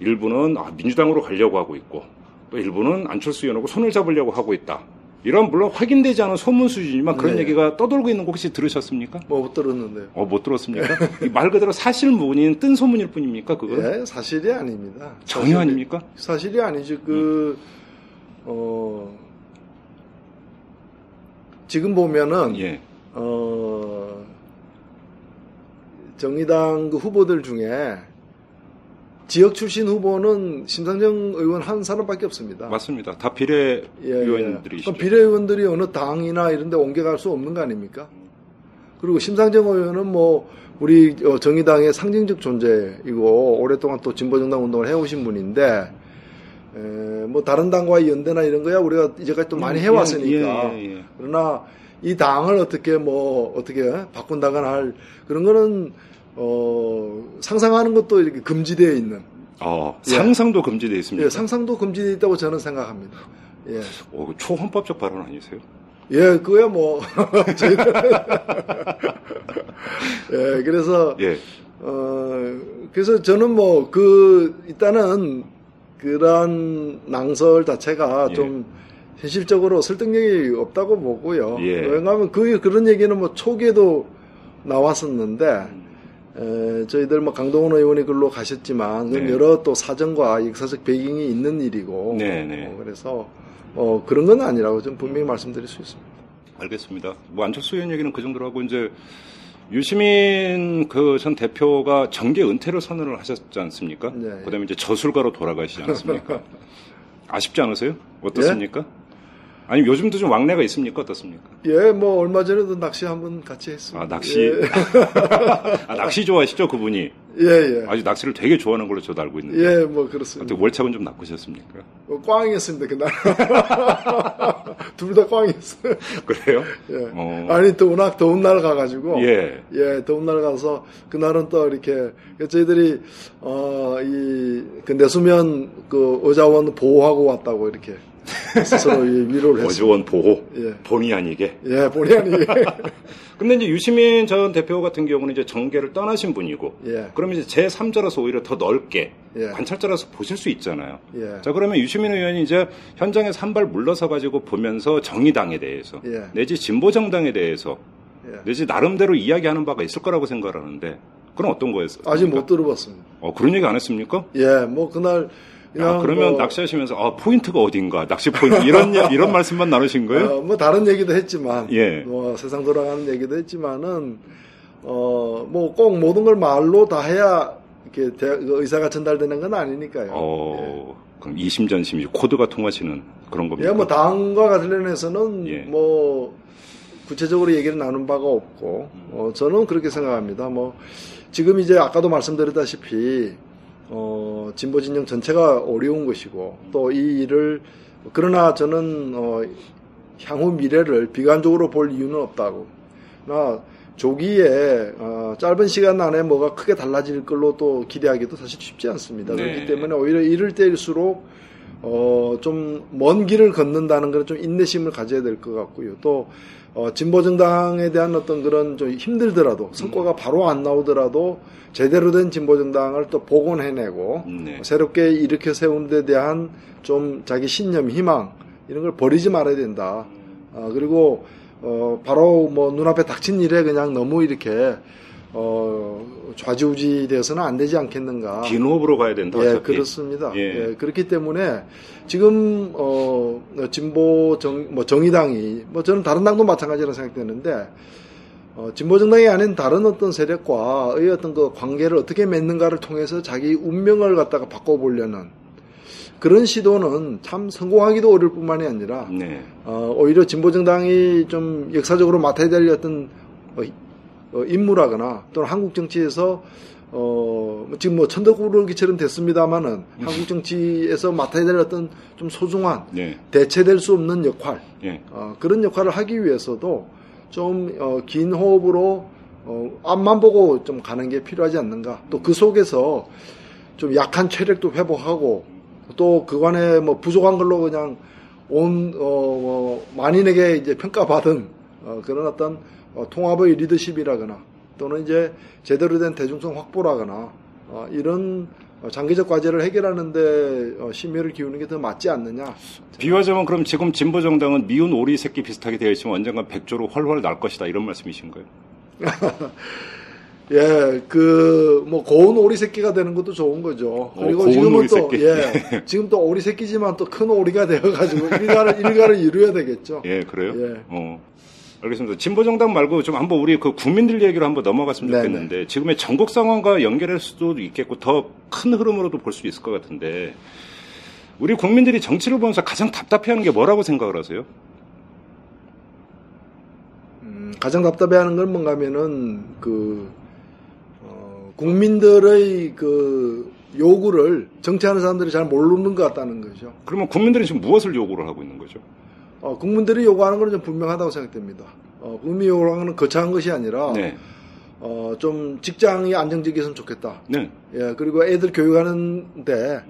일부는 아, 민주당으로 가려고 하고 있고 또 일부는 안철수 의원하고 손을 잡으려고 하고 있다. 이런 물론 확인되지 않은 소문 수준이지만 그런 네. 얘기가 떠돌고 있는 거 혹시 들으셨습니까? 뭐 못 들었는데요. 어, 못 들었습니까? 이말 그대로 사실 무근인 뜬 소문일 뿐입니까? 그건 예, 사실이 아닙니다. 전혀 사실이- 아닙니까? 사실이 아니지. 그, 어, 지금 보면은, 예. 어, 정의당 그 후보들 중에 지역 출신 후보는 심상정 의원 한 사람밖에 없습니다. 맞습니다. 다 비례 예, 예. 의원들이시죠. 그럼 비례 의원들이 어느 당이나 이런 데 옮겨갈 수 없는 거 아닙니까? 그리고 심상정 의원은 뭐 우리 어, 정의당의 상징적 존재이고 오랫동안 또 진보정당 운동을 해오신 분인데 에, 뭐 다른 당과의 연대나 이런 거야 우리가 이제까지 또 많이 예, 해왔으니까 예, 예, 예. 그러나 이 당을 어떻게 뭐 어떻게 바꾼다거나 할 그런 거는 어, 상상하는 것도 이렇게 금지되어 있는 어, 예. 상상도 금지되어 있습니다. 예, 상상도 금지되어 있다고 저는 생각합니다. 예. 오, 그 초헌법적 발언 아니세요? 예, 그거야 뭐 예, 그래서 예. 어 그래서 저는 뭐 그 일단은 그러한 낭설 자체가 예. 좀 현실적으로 설득력이 없다고 보고요. 예. 왜냐하면 그 그런 얘기는 뭐 초기에도 나왔었는데 에, 저희들 뭐 강동원 의원이 글로 가셨지만 네. 여러 또 사정과 역사적 배경이 있는 일이고 네, 네. 어, 그래서 어, 그런 건 아니라고 좀 분명히 말씀드릴 수 있습니다. 알겠습니다. 뭐 안철수 의원 얘기는 그 정도로 하고 이제 유시민 그 전 대표가 정계 은퇴를 선언을 하셨지 않습니까? 네. 그다음에 이제 저술가로 돌아가시지 않습니까? 아쉽지 않으세요? 어떻습니까? 아니 요즘도 좀 왕래가 있습니까? 어떻습니까? 예, 뭐 얼마 전에도 낚시 한번 같이 했습니다. 아 낚시 예, 아, 낚시 좋아하시죠 그분이? 예, 예. 아주 낚시를 되게 좋아하는 걸로 저도 알고 있는데 예, 뭐 그렇습니다. 어떻게 월척은 좀 낚으셨습니까? 뭐 꽝이었습니다 그날. 둘 다 꽝이었어요. 그래요? 예. 어. 아니 또 워낙 더운 날 가가지고. 예. 예, 더운 날 가서 그날은 또 이렇게 저희들이 어 이 그 내수면 그 의자원 보호하고 왔다고 이렇게 스스로 이 위로를 했습니다. 어지원 보호 예. 본의 아니게. 예, 본의 아니게. 근데 이제 유시민 전 대표 같은 경우는 이제 정계를 떠나신 분이고, 예. 그러면 이제 제 3자라서 오히려 더 넓게 예. 관찰자라서 보실 수 있잖아요. 예. 자 그러면 유시민 의원이 이제 현장에 산발 물러서 가지고 보면서 정의당에 대해서 예. 내지 진보 정당에 대해서 예. 내지 나름대로 이야기하는 바가 있을 거라고 생각하는데 그럼 어떤 거였어요? 아직 못 들어봤습니다. 어, 그런 얘기 안 했습니까? 예, 뭐 그날 야, 그러면 뭐, 낚시하시면서 아 포인트가 어딘가 낚시 포인트 이런 이런 말씀만 나누신 거예요? 어, 뭐 다른 얘기도 했지만, 예. 뭐 세상 돌아가는 얘기도 했지만은 어 뭐 꼭 모든 걸 말로 다 해야 이렇게 대, 그 의사가 전달되는 건 아니니까요. 어, 그럼 이심전심 코드가 통하시는 그런 예, 겁니까? 뭐 당과 관련해서는 예. 뭐 구체적으로 얘기를 나눈 바가 없고 어, 저는 그렇게 생각합니다. 뭐 지금 이제 아까도 말씀드렸다시피 어, 진보 진영 전체가 어려운 것이고 또 이 일을 그러나 저는 어, 향후 미래를 비관적으로 볼 이유는 없다고. 나 조기에 어, 짧은 시간 안에 뭐가 크게 달라질 걸로 또 기대하기도 사실 쉽지 않습니다. 네. 그렇기 때문에 오히려 이럴 때일수록 어, 좀 먼 길을 걷는다는 그런 좀 인내심을 가져야 될 것 같고요. 또 어, 진보 정당에 대한 어떤 그런 좀 힘들더라도 성과가 바로 안 나오더라도 제대로 된 진보 정당을 또 복원해내고 네. 새롭게 일으켜 세우는 데 대한 좀 자기 신념, 희망 이런 걸 버리지 말아야 된다. 아, 그리고 어, 바로 뭐 눈앞에 닥친 일에 그냥 너무 이렇게 어, 좌지우지 되어서는 안 되지 않겠는가. 긴 호흡으로 가야 된다. 예, 어차피. 그렇습니다. 예. 예, 그렇기 때문에 지금 어 진보 정 뭐 정의당이 뭐 저는 다른 당도 마찬가지라고 생각되는데 어 진보 정당이 아닌 다른 어떤 세력과의 어떤 그 관계를 어떻게 맺는가를 통해서 자기 운명을 갖다가 바꿔보려는 그런 시도는 참 성공하기도 어려울 뿐만이 아니라 네. 어, 오히려 진보 정당이 좀 역사적으로 맡아야 될 어떤 어, 어, 임무라거나 또는 한국 정치에서 어, 지금 뭐 천덕꾸러기처럼 됐습니다만은 한국 정치에서 맡아야 될 어떤 좀 소중한 네. 대체될 수 없는 역할 예. 어, 그런 역할을 하기 위해서도 좀 어, 긴 호흡으로 어, 앞만 보고 좀 가는 게 필요하지 않는가. 또 그 속에서 좀 약한 체력도 회복하고 또 그간에 뭐 부족한 걸로 그냥 온 어, 뭐 만인에게 이제 평가받은 어, 그런 어떤 어, 통합의 리더십이라거나 또는 이제 제대로 된 대중성 확보라거나 어, 이런 어, 장기적 과제를 해결하는데 어, 심혈을 기울이는 게 더 맞지 않느냐. 비유하자면 그럼 지금 진보 정당은 미운 오리 새끼 비슷하게 되어 있으면 언젠가 백조로 훨훨 날 것이다 이런 말씀이신 거예요? 예, 그, 뭐, 고운 오리 새끼가 되는 것도 좋은 거죠. 그리고 고운 지금은 또, 새끼. 예, 지금 또 오리 새끼지만 또 큰 오리가 되어 가지고 일가를, 일가를 이루어야 되겠죠. 예, 그래요? 예. 어. 알겠습니다. 진보 정당 말고 좀 한번 우리 그 국민들 얘기로 한번 넘어갔으면 네네. 좋겠는데 지금의 전국 상황과 연결할 수도 있겠고 더 큰 흐름으로도 볼 수 있을 것 같은데 우리 국민들이 정치를 보면서 가장 답답해하는 게 뭐라고 생각을 하세요? 음, 가장 답답해하는 건 뭔가 하면은, 그, 어, 국민들의 그 요구를 정치하는 사람들이 잘 모르는 것 같다는 거죠. 그러면 국민들은 지금 무엇을 요구를 하고 있는 거죠? 어, 국민들이 요구하는 건좀 분명하다고 생각됩니다. 어, 국민이 요구하는 건 거창한 것이 아니라, 네, 어, 좀 직장이 안정적이었으면 좋겠다. 네, 예, 그리고 애들 교육하는데,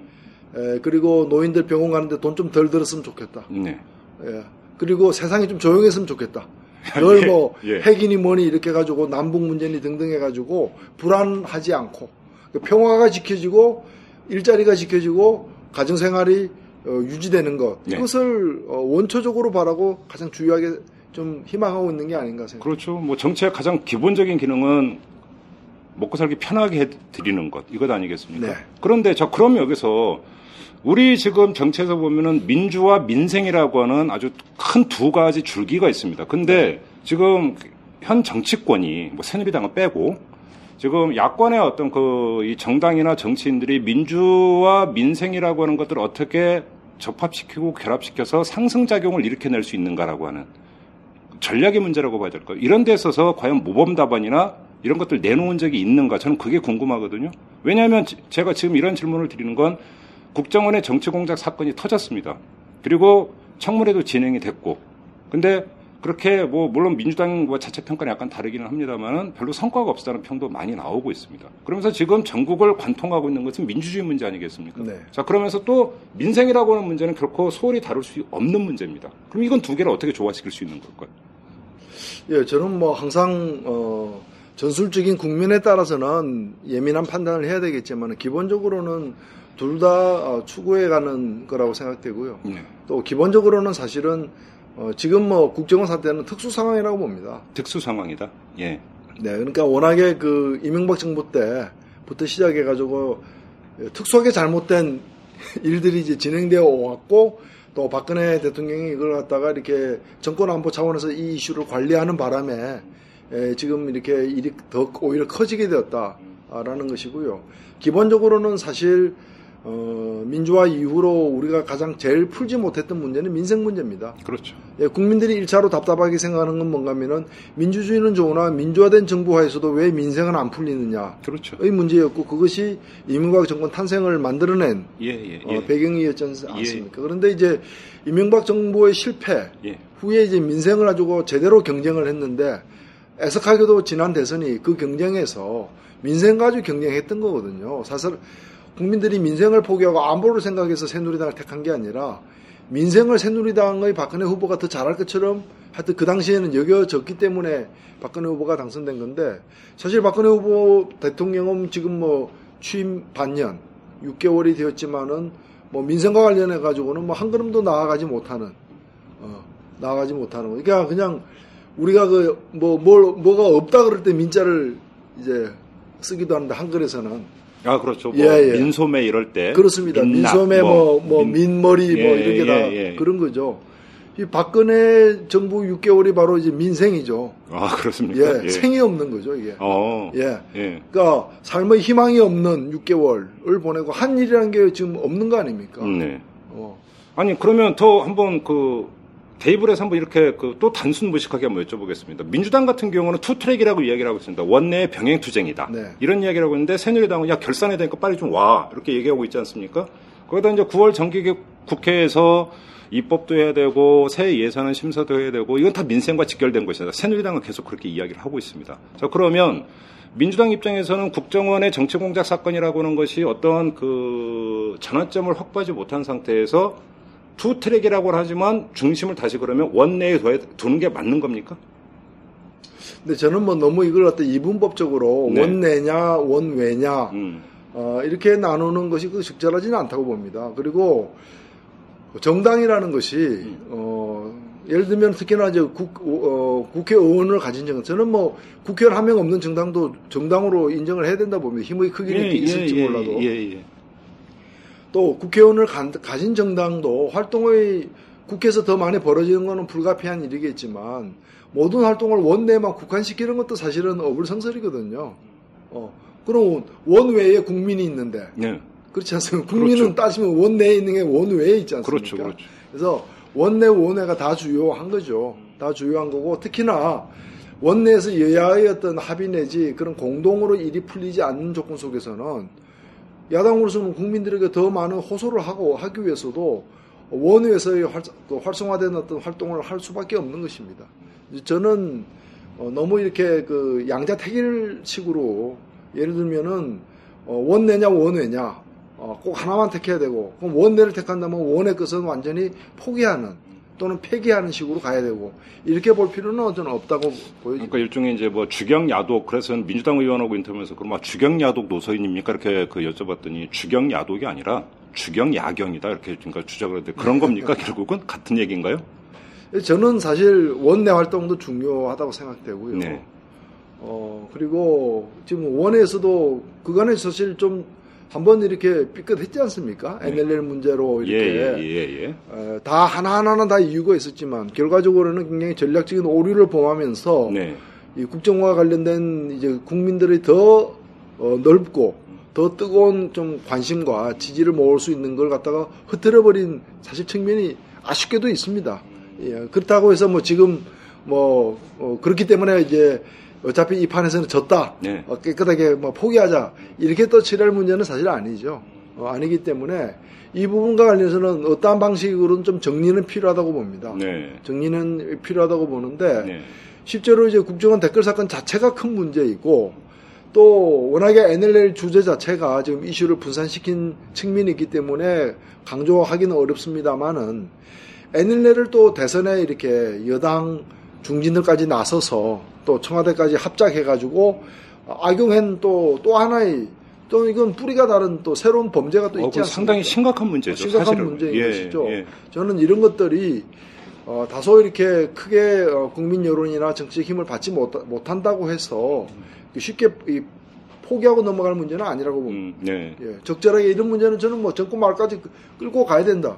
예, 그리고 노인들 병원 가는데 돈 좀 덜 들었으면 좋겠다. 네. 예, 그리고 세상이 좀 조용했으면 좋겠다. 늘 예, 뭐 예. 핵이니 뭐니 이렇게 해가지고 남북 문제니 등등 해가지고 불안하지 않고 그 평화가 지켜지고 일자리가 지켜지고 가정생활이 어, 유지되는 것 네. 이것을 어, 원초적으로 바라고 가장 주요하게 좀 희망하고 있는 게 아닌가 생각합니다. 그렇죠. 뭐 정치의 가장 기본적인 기능은 먹고 살기 편하게 해드리는 것 이것 아니겠습니까? 네. 그런데 저 그럼 여기서 우리 지금 정치에서 보면은 민주와 민생이라고 하는 아주 큰 두 가지 줄기가 있습니다. 근데 지금 현 정치권이 뭐 새누리당을 빼고 지금 야권의 어떤 그 이 정당이나 정치인들이 민주와 민생이라고 하는 것들을 어떻게 접합시키고 결합시켜서 상승작용을 일으켜낼 수 있는가라고 하는 전략의 문제라고 봐야 될까요? 이런 데 있어서 과연 모범 답안이나 이런 것들 내놓은 적이 있는가? 저는 그게 궁금하거든요. 왜냐하면 지- 제가 지금 이런 질문을 드리는 건 국정원의 정치공작 사건이 터졌습니다. 그리고 청문회도 진행이 됐고, 근데 그렇게 뭐 물론 민주당 뭐 자체 평가는 약간 다르기는 합니다만은 별로 성과가 없다는 평도 많이 나오고 있습니다. 그러면서 지금 전국을 관통하고 있는 것은 민주주의 문제 아니겠습니까? 네. 자 그러면서 또 민생이라고 하는 문제는 결코 소홀히 다룰 수 없는 문제입니다. 그럼 이건 두 개를 어떻게 조화시킬 수 있는 걸까요? 예, 저는 뭐 항상 어, 전술적인 국면에 따라서는 예민한 판단을 해야 되겠지만 기본적으로는 둘다 어, 추구해가는 거라고 생각되고요. 네. 또 기본적으로는 사실은 어, 지금 뭐 국정원 사태는 특수 상황이라고 봅니다. 특수 상황이다. 예. 네, 그러니까 워낙에 그 이명박 정부 때부터 시작해가지고 특수하게 잘못된 일들이 이제 진행되어 왔고 또 박근혜 대통령이 이걸 갖다가 이렇게 정권 안보 차원에서 이 이슈를 관리하는 바람에 에, 지금 이렇게 일이 더 오히려 커지게 되었다라는 것이고요. 기본적으로는 사실 어, 민주화 이후로 우리가 가장 제일 풀지 못했던 문제는 민생 문제입니다. 그렇죠. 예, 국민들이 일차로 답답하게 생각하는 건 뭔가 하면은 민주주의는 좋으나 민주화된 정부 하에서도 왜 민생은 안 풀리느냐. 그렇죠. 의 문제였고 그것이 이명박 정권 탄생을 만들어낸 예, 예, 어, 예. 배경이었지 않습니까? 그런데 이제 이명박 정부의 실패 예. 후에 이제 민생을 가지고 제대로 경쟁을 했는데 애석하게도 지난 대선이 그 경쟁에서 민생 가지고 경쟁했던 거거든요. 사실 국민들이 민생을 포기하고 안보를 생각해서 새누리당을 택한 게 아니라 민생을 새누리당의 박근혜 후보가 더 잘할 것처럼 하여튼 그 당시에는 여겨졌기 때문에 박근혜 후보가 당선된 건데 사실 박근혜 후보 대통령은 지금 뭐 취임 반년 6개월이 되었지만은 뭐 민생과 관련해 가지고는 뭐 한 걸음도 나아가지 못하는 어, 나아가지 못하는 거. 그러니까 그냥 우리가 그 뭐 뭘 뭐가 없다 그럴 때 민자를 이제 쓰기도 하는데 한글에서는 아, 그렇죠. 뭐 예, 예. 민소매 이럴 때. 그렇습니다. 민낙, 민소매 뭐, 뭐, 민- 민머리 뭐 예, 이런 게다 예, 예. 그런 거죠. 이 박근혜 정부 6개월이 바로 이제 민생이죠. 아, 그렇습니까? 예, 생이 없는 거죠, 이게. 어. 예. 예. 그러니까 삶의 희망이 없는 6개월을 보내고 한 일이라는 게 지금 없는 거 아닙니까? 음, 네. 어. 아니, 그러면 더 한번 그, 테이블에서 한번 이렇게 그 또 단순 무식하게 한번 여쭤보겠습니다. 민주당 같은 경우는 two track이라고 이야기를 하고 있습니다. 원내 병행 투쟁이다. 네. 이런 이야기를 하고 있는데 새누리당은 야 결산해야 되니까 빨리 좀 와. 이렇게 얘기하고 있지 않습니까? 거기다 이제 9월 정기 국회에서 입법도 해야 되고 새 예산은 심사도 해야 되고 이건 다 민생과 직결된 것이다. 새누리당은 계속 그렇게 이야기를 하고 있습니다. 자 그러면 민주당 입장에서는 국정원의 정치 공작 사건이라고 하는 것이 어떤 그 전환점을 확보하지 못한 상태에서 two track이라고 하지만 중심을 다시 그러면 원내에 둬야- 두는 게 맞는 겁니까? 근데 저는 뭐 너무 이걸 갖다 이분법적으로 네. 원내냐, 원외냐, 음. 어, 이렇게 나누는 것이 그 적절하지는 않다고 봅니다. 그리고 정당이라는 것이 음. 어, 예를 들면 특히나 이제 국, 어, 국회의원을 가진 정당, 저는 뭐 국회의원 한 명 없는 정당도 정당으로 인정을 해야 된다 봅니다. 힘의 크기는 있을지 몰라도 예, 예. 또 국회의원을 간- 가진 정당도 활동의 국회에서 더 많이 벌어지는 것은 불가피한 일이겠지만 모든 활동을 원내에만 국한시키는 것도 사실은 어불성설이거든요. 어, 그럼 원외에 국민이 있는데 네. 그렇지 않습니까? 국민은 그렇죠. 따지면 원내에 있는 게 원외에 있지 않습니까? 그렇죠, 그렇죠. 그래서 원내 원외가 다 주요한 거죠. 다 주요한 거고 특히나 원내에서 여야의 어떤 합의 내지 그런 공동으로 일이 풀리지 않는 조건 속에서는 야당으로서는 국민들에게 더 많은 호소를 하고 하기 위해서도 원외에서의 활, 그 활성화된 어떤 활동을 할 수밖에 없는 것입니다. 저는 어, 너무 이렇게 그 양자택일식으로 예를 들면은 어, 원내냐 원외냐 어, 꼭 하나만 택해야 되고 그럼 원내를 택한다면 원의 것은 완전히 포기하는 또는 폐기하는 식으로 가야 되고 이렇게 볼 필요는 저는 없다고 보여집니다. 그러니까 일종의 이제 뭐 주경 야독 그래서 민주당 의원하고 인터뷰에서 그럼 아, 주경 야독 노서인입니까 이렇게 그 여쭤봤더니 주경 야독이 아니라 주경 야경이다 이렇게 그러니까 주장을 했는데 그런 겁니까 결국은 같은 얘기인가요? 저는 사실 원내 활동도 중요하다고 생각되고요. 네. 어, 그리고 지금 원에서도 그간에 사실 좀 한번 이렇게 삐끗했지 않습니까? 네. NLL 문제로 예, 이렇게 예, 예, 예. 어, 다 하나하나는 다 이유가 있었지만 결과적으로는 굉장히 전략적인 오류를 범하면서 네. 이 국정과 관련된 이제 국민들의 더 어, 넓고 더 뜨거운 좀 관심과 지지를 모을 수 있는 걸 갖다가 흐트려버린 사실 측면이 아쉽게도 있습니다. 예, 그렇다고 해서 뭐 지금 뭐 어, 그렇기 때문에 이제 어차피 이 판에서는 졌다. 네. 어, 깨끗하게 뭐 포기하자. 이렇게 또 치랄 문제는 사실 아니죠. 어, 아니기 때문에 이 부분과 관련해서는 어떠한 방식으로는 좀 정리는 필요하다고 봅니다. 네. 정리는 필요하다고 보는데 네. 실제로 이제 국정원 댓글 사건 자체가 큰 문제이고 또 워낙에 NLL 주제 자체가 지금 이슈를 분산시킨 측면이 있기 때문에 강조하기는 어렵습니다만은 NLL을 또 대선에 이렇게 여당 중진들까지 나서서 또 청와대까지 합작해가지고 악용한 또, 또 하나의 또 이건 뿌리가 다른 또 새로운 범죄가 또 어, 있지 않습니까? 상당히 심각한 문제죠. 심각한 사실은. 문제인 예, 것이죠. 예. 저는 이런 것들이 어, 다소 이렇게 크게 어, 국민 여론이나 정치적 힘을 받지 못, 못한다고 해서 쉽게 이, 포기하고 넘어갈 문제는 아니라고 봅니다. 음, 네. 예, 적절하게 이런 문제는 저는 뭐 정권 말까지 끌고 가야 된다.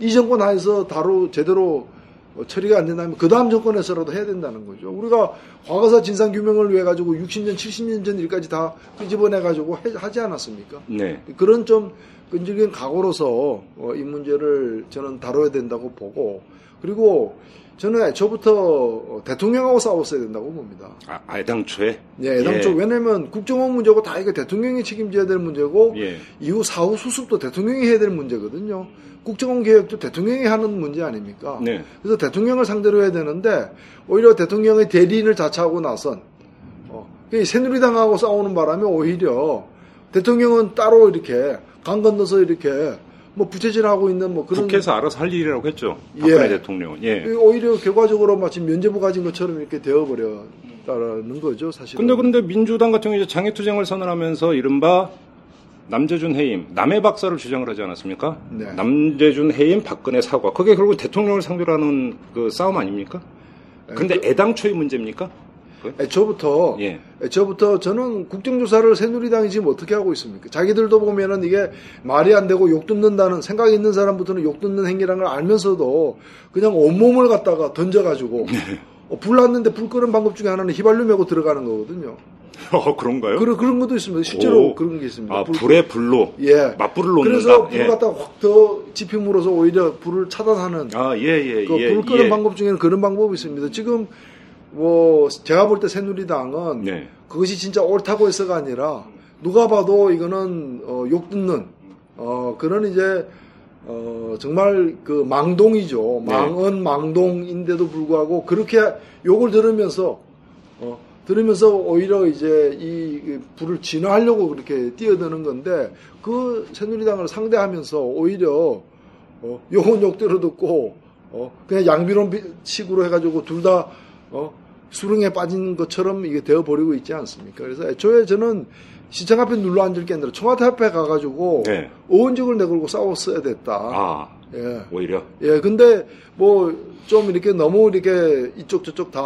이 정권 하에서 다루 제대로 어, 처리가 안 된다면 그 다음 정권에서라도 해야 된다는 거죠. 우리가 과거사 진상 규명을 위해 가지고 60년, 70년 전 일까지 다 끄집어내 가지고 하지 않았습니까? 네. 그런 좀 끈질긴 각오로서 어, 이 문제를 저는 다뤄야 된다고 보고 그리고 저는 애초부터 대통령하고 싸웠어야 된다고 봅니다. 아, 애당초에? 예, 애당초. 예. 왜냐면 국정원 문제고 다 이게 대통령이 책임져야 될 문제고 예. 이후 사후 수습도 대통령이 해야 될 문제거든요. 국정원 개혁도 대통령이 하는 문제 아닙니까? 네. 그래서 대통령을 상대로 해야 되는데 오히려 대통령의 대리인을 자처하고 나선 어, 이 새누리당하고 싸우는 바람에 오히려 대통령은 따로 이렇게 강 건너서 이렇게 뭐 부채질하고 있는 뭐 그런 국회에서 알아서 할 일이라고 했죠. 예. 박근혜 대통령은. 예. 오히려 결과적으로 마치 면제부 가진 것처럼 이렇게 되어버렸다는 거죠, 사실은. 근데 근데 민주당 같은 경우 이제 장애투쟁을 선언하면서 이른바 남재준 해임, 남해 박사를 주장을 하지 않았습니까? 네. 남재준 해임, 박근혜 사과. 그게 결국 대통령을 상대로 하는 그 싸움 아닙니까? 근데 애당초의 문제입니까? 애초부터 예. 애초부터 저는 국정조사를 새누리당이 지금 어떻게 하고 있습니까? 자기들도 보면은 이게 말이 안 되고 욕 듣는다는 생각이 있는 사람부터는 욕 듣는 행위라는 걸 알면서도 그냥 온몸을 갖다가 던져가지고 네. 어, 불 났는데 불 끄는 방법 중에 하나는 휘발유 메고 들어가는 거거든요. 어, 그런가요? 그런 그런 것도 있습니다. 실제로 오. 그런 게 있습니다. 아, 불- 불에 불로. 예. 맞불을 놓는다. 그래서 불을 예. 갖다가 확 더 지핌으로써 오히려 불을 차단하는 아, 예, 예, 그 예. 불 끄는 예. 방법 중에는 그런 방법이 있습니다. 지금 뭐 제가 볼 때 새누리당은 네. 그것이 진짜 옳다고 해서가 아니라 누가 봐도 이거는 어, 욕 듣는 어, 그런 이제 어, 정말 그 망동이죠. 네. 망언 망동인데도 불구하고 그렇게 욕을 들으면서 어, 들으면서 오히려 이제 이 불을 진화하려고 그렇게 뛰어드는 건데 그 새누리당을 상대하면서 오히려 어, 욕은 욕대로 듣고 어, 그냥 양비론 식으로 해가지고 둘 다 어, 수렁에 빠진 것처럼 이게 되어버리고 있지 않습니까? 그래서 애초에 저는 시청 앞에 눌러 앉을 게 아니라 청와대 앞에 가가지고 네. 어원적을 내걸고 싸웠어야 됐다. 아, 예. 오히려. 예, 근데 뭐 좀 이렇게 너무 이렇게 이쪽 저쪽 다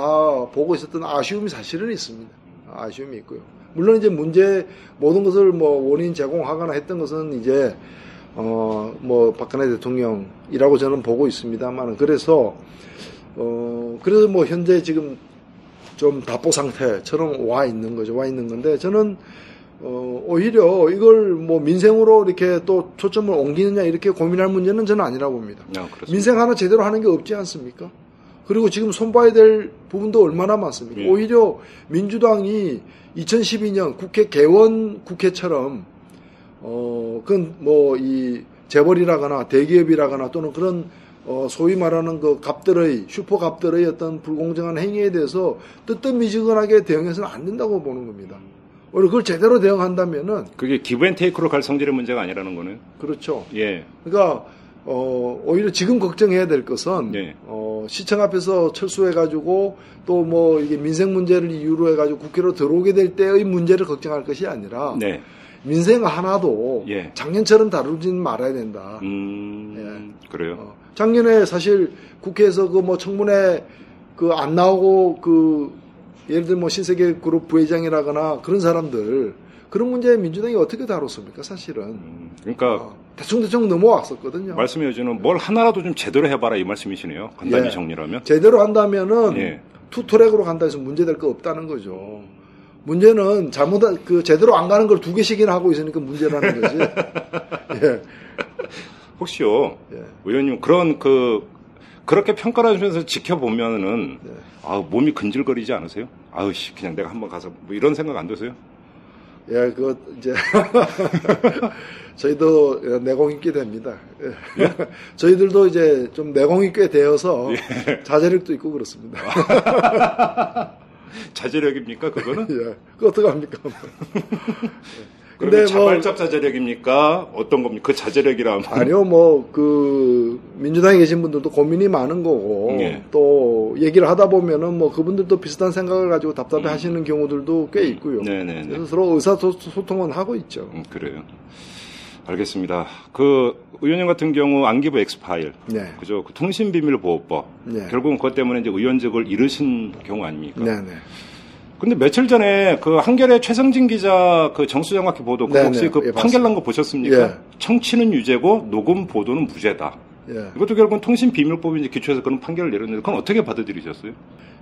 보고 있었던 아쉬움이 사실은 있습니다. 아쉬움이 있고요. 물론 이제 문제 모든 것을 뭐 원인 제공하거나 했던 것은 이제 어 뭐 박근혜 대통령이라고 저는 보고 있습니다만 그래서 어 그래서 뭐 현재 지금 좀 답보 상태처럼 와 있는 거죠. 와 있는 건데 저는 어, 오히려 이걸 뭐 민생으로 이렇게 또 초점을 옮기느냐 이렇게 고민할 문제는 저는 아니라고 봅니다. 아. 민생 하나 제대로 하는 게 없지 않습니까? 그리고 지금 손봐야 될 부분도 얼마나 많습니까? 예. 오히려 민주당이 2012년 국회 개원 국회처럼 어, 그건 뭐 이 재벌이라거나 대기업이라거나 또는 그런 어, 소위 말하는 그 갑들의 슈퍼 갑들의 어떤 불공정한 행위에 대해서 뜨뜻미지근하게 대응해서는 안 된다고 보는 겁니다. 오히려 그걸 제대로 대응한다면은 그게 기브앤테이크로 갈 성질의 문제가 아니라는 거는. 그렇죠. 예. 그러니까 어, 오히려 지금 걱정해야 될 것은 네. 어, 시청 앞에서 철수해가지고 또 뭐 이게 민생 문제를 이유로 해가지고 국회로 들어오게 될 때의 문제를 걱정할 것이 아니라 네. 민생 하나도 예. 작년처럼 다루지는 말아야 된다. 음, 그래요. 어, 작년에 사실 국회에서 그 뭐 청문회 그 안 나오고 그 예를 들면 뭐 신세계 그룹 부회장이라거나 그런 사람들 그런 문제 민주당이 어떻게 다뤘습니까 사실은 음, 그러니까 어, 대충 대충 넘어왔었거든요. 말씀해 주는 뭘 하나라도 좀 제대로 해봐라 이 말씀이시네요. 간단히 예. 정리라면. 제대로 한다면은 예. 투트랙으로 간다 해서 문제될 거 없다는 거죠. 문제는 잘못한 그 제대로 안 가는 걸 두 개씩이나 하고 있으니까 문제라는 거지. 예. 혹시요, 예. 의원님 그런 그 그렇게 평가를 하시면서 지켜보면은 네. 아 몸이 근질거리지 않으세요? 아우 씨 그냥 내가 한번 가서 뭐 이런 생각 안 드세요? 예, 그거 이제 저희도 내공이 꽤 됩니다. 예. 저희들도 이제 좀 내공이 꽤 되어서 예. 자제력도 있고 그렇습니다. 자제력입니까 그거는? 예, 그 어떡 합니까? 근데 뭐- 자발적 자제력입니까? 어떤 겁니까? 그 자제력이라 아니요, 뭐, 그, 민주당에 계신 분들도 고민이 많은 거고, 예. 또, 얘기를 하다 보면은 뭐, 그분들도 비슷한 생각을 가지고 답답해 하시는 경우들도 꽤 있고요. 음. 네네네. 그래서 서로 의사소통은 하고 있죠. 음, 그래요. 알겠습니다. 그 의원님 같은 경우 안기부 엑스파일, 네. 그죠? 그 통신비밀보호법, 네. 결국은 그것 때문에 이제 의원직을 잃으신 경우 아닙니까? 네, 네. 근데 며칠 전에 그 한겨레 최성진 기자 그 정수정확히 보도 그 네, 혹시 네. 그 예, 판결 난 거 보셨습니까? 예. 청취는 유죄고 녹음 보도는 무죄다. 예. 이것도 결국은 통신 비밀법이 이제 기초해서 그런 판결을 내렸는데 그건 어떻게 받아들이셨어요?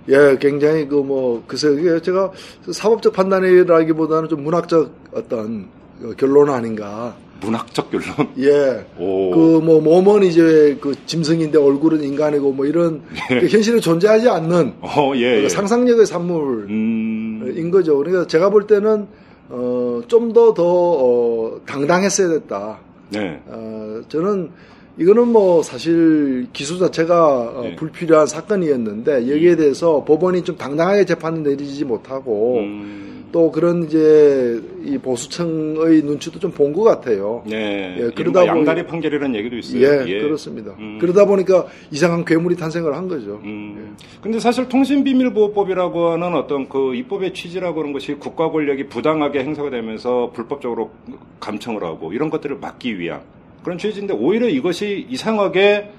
예, 굉장히 그 뭐, 글쎄, 이게 제가 사법적 판단이라기보다는 좀 문학적 어떤 그 결론 아닌가. 문학적 결론. 예. 오. 그뭐 몸은 이제 그 짐승인데 얼굴은 인간이고 뭐 이런 그 현실에 존재하지 않는 어, 예. 그 예. 상상력의 산물인 음. 거죠. 그러니까 제가 볼 때는 어, 좀더더 어, 당당했어야 됐다. 네. 어, 저는 이거는 뭐 사실 기소 자체가 어, 네. 불필요한 사건이었는데 여기에 대해서 법원이 좀 당당하게 재판을 내리지 못하고 음. 또 그런 이제 이 보수청의 눈치도 좀 본 것 같아요. 네. 예, 그러다 보니- 양다리 판결이라는 얘기도 있어요. 예, 그렇습니다. 음. 그러다 보니까 이상한 괴물이 탄생을 한 거죠. 음. 근데 사실 통신비밀보호법이라고 하는 어떤 그 입법의 취지라고 하는 것이 국가 권력이 부당하게 행사가 되면서 불법적으로 감청을 하고 이런 것들을 막기 위한 그런 취지인데 오히려 이것이 이상하게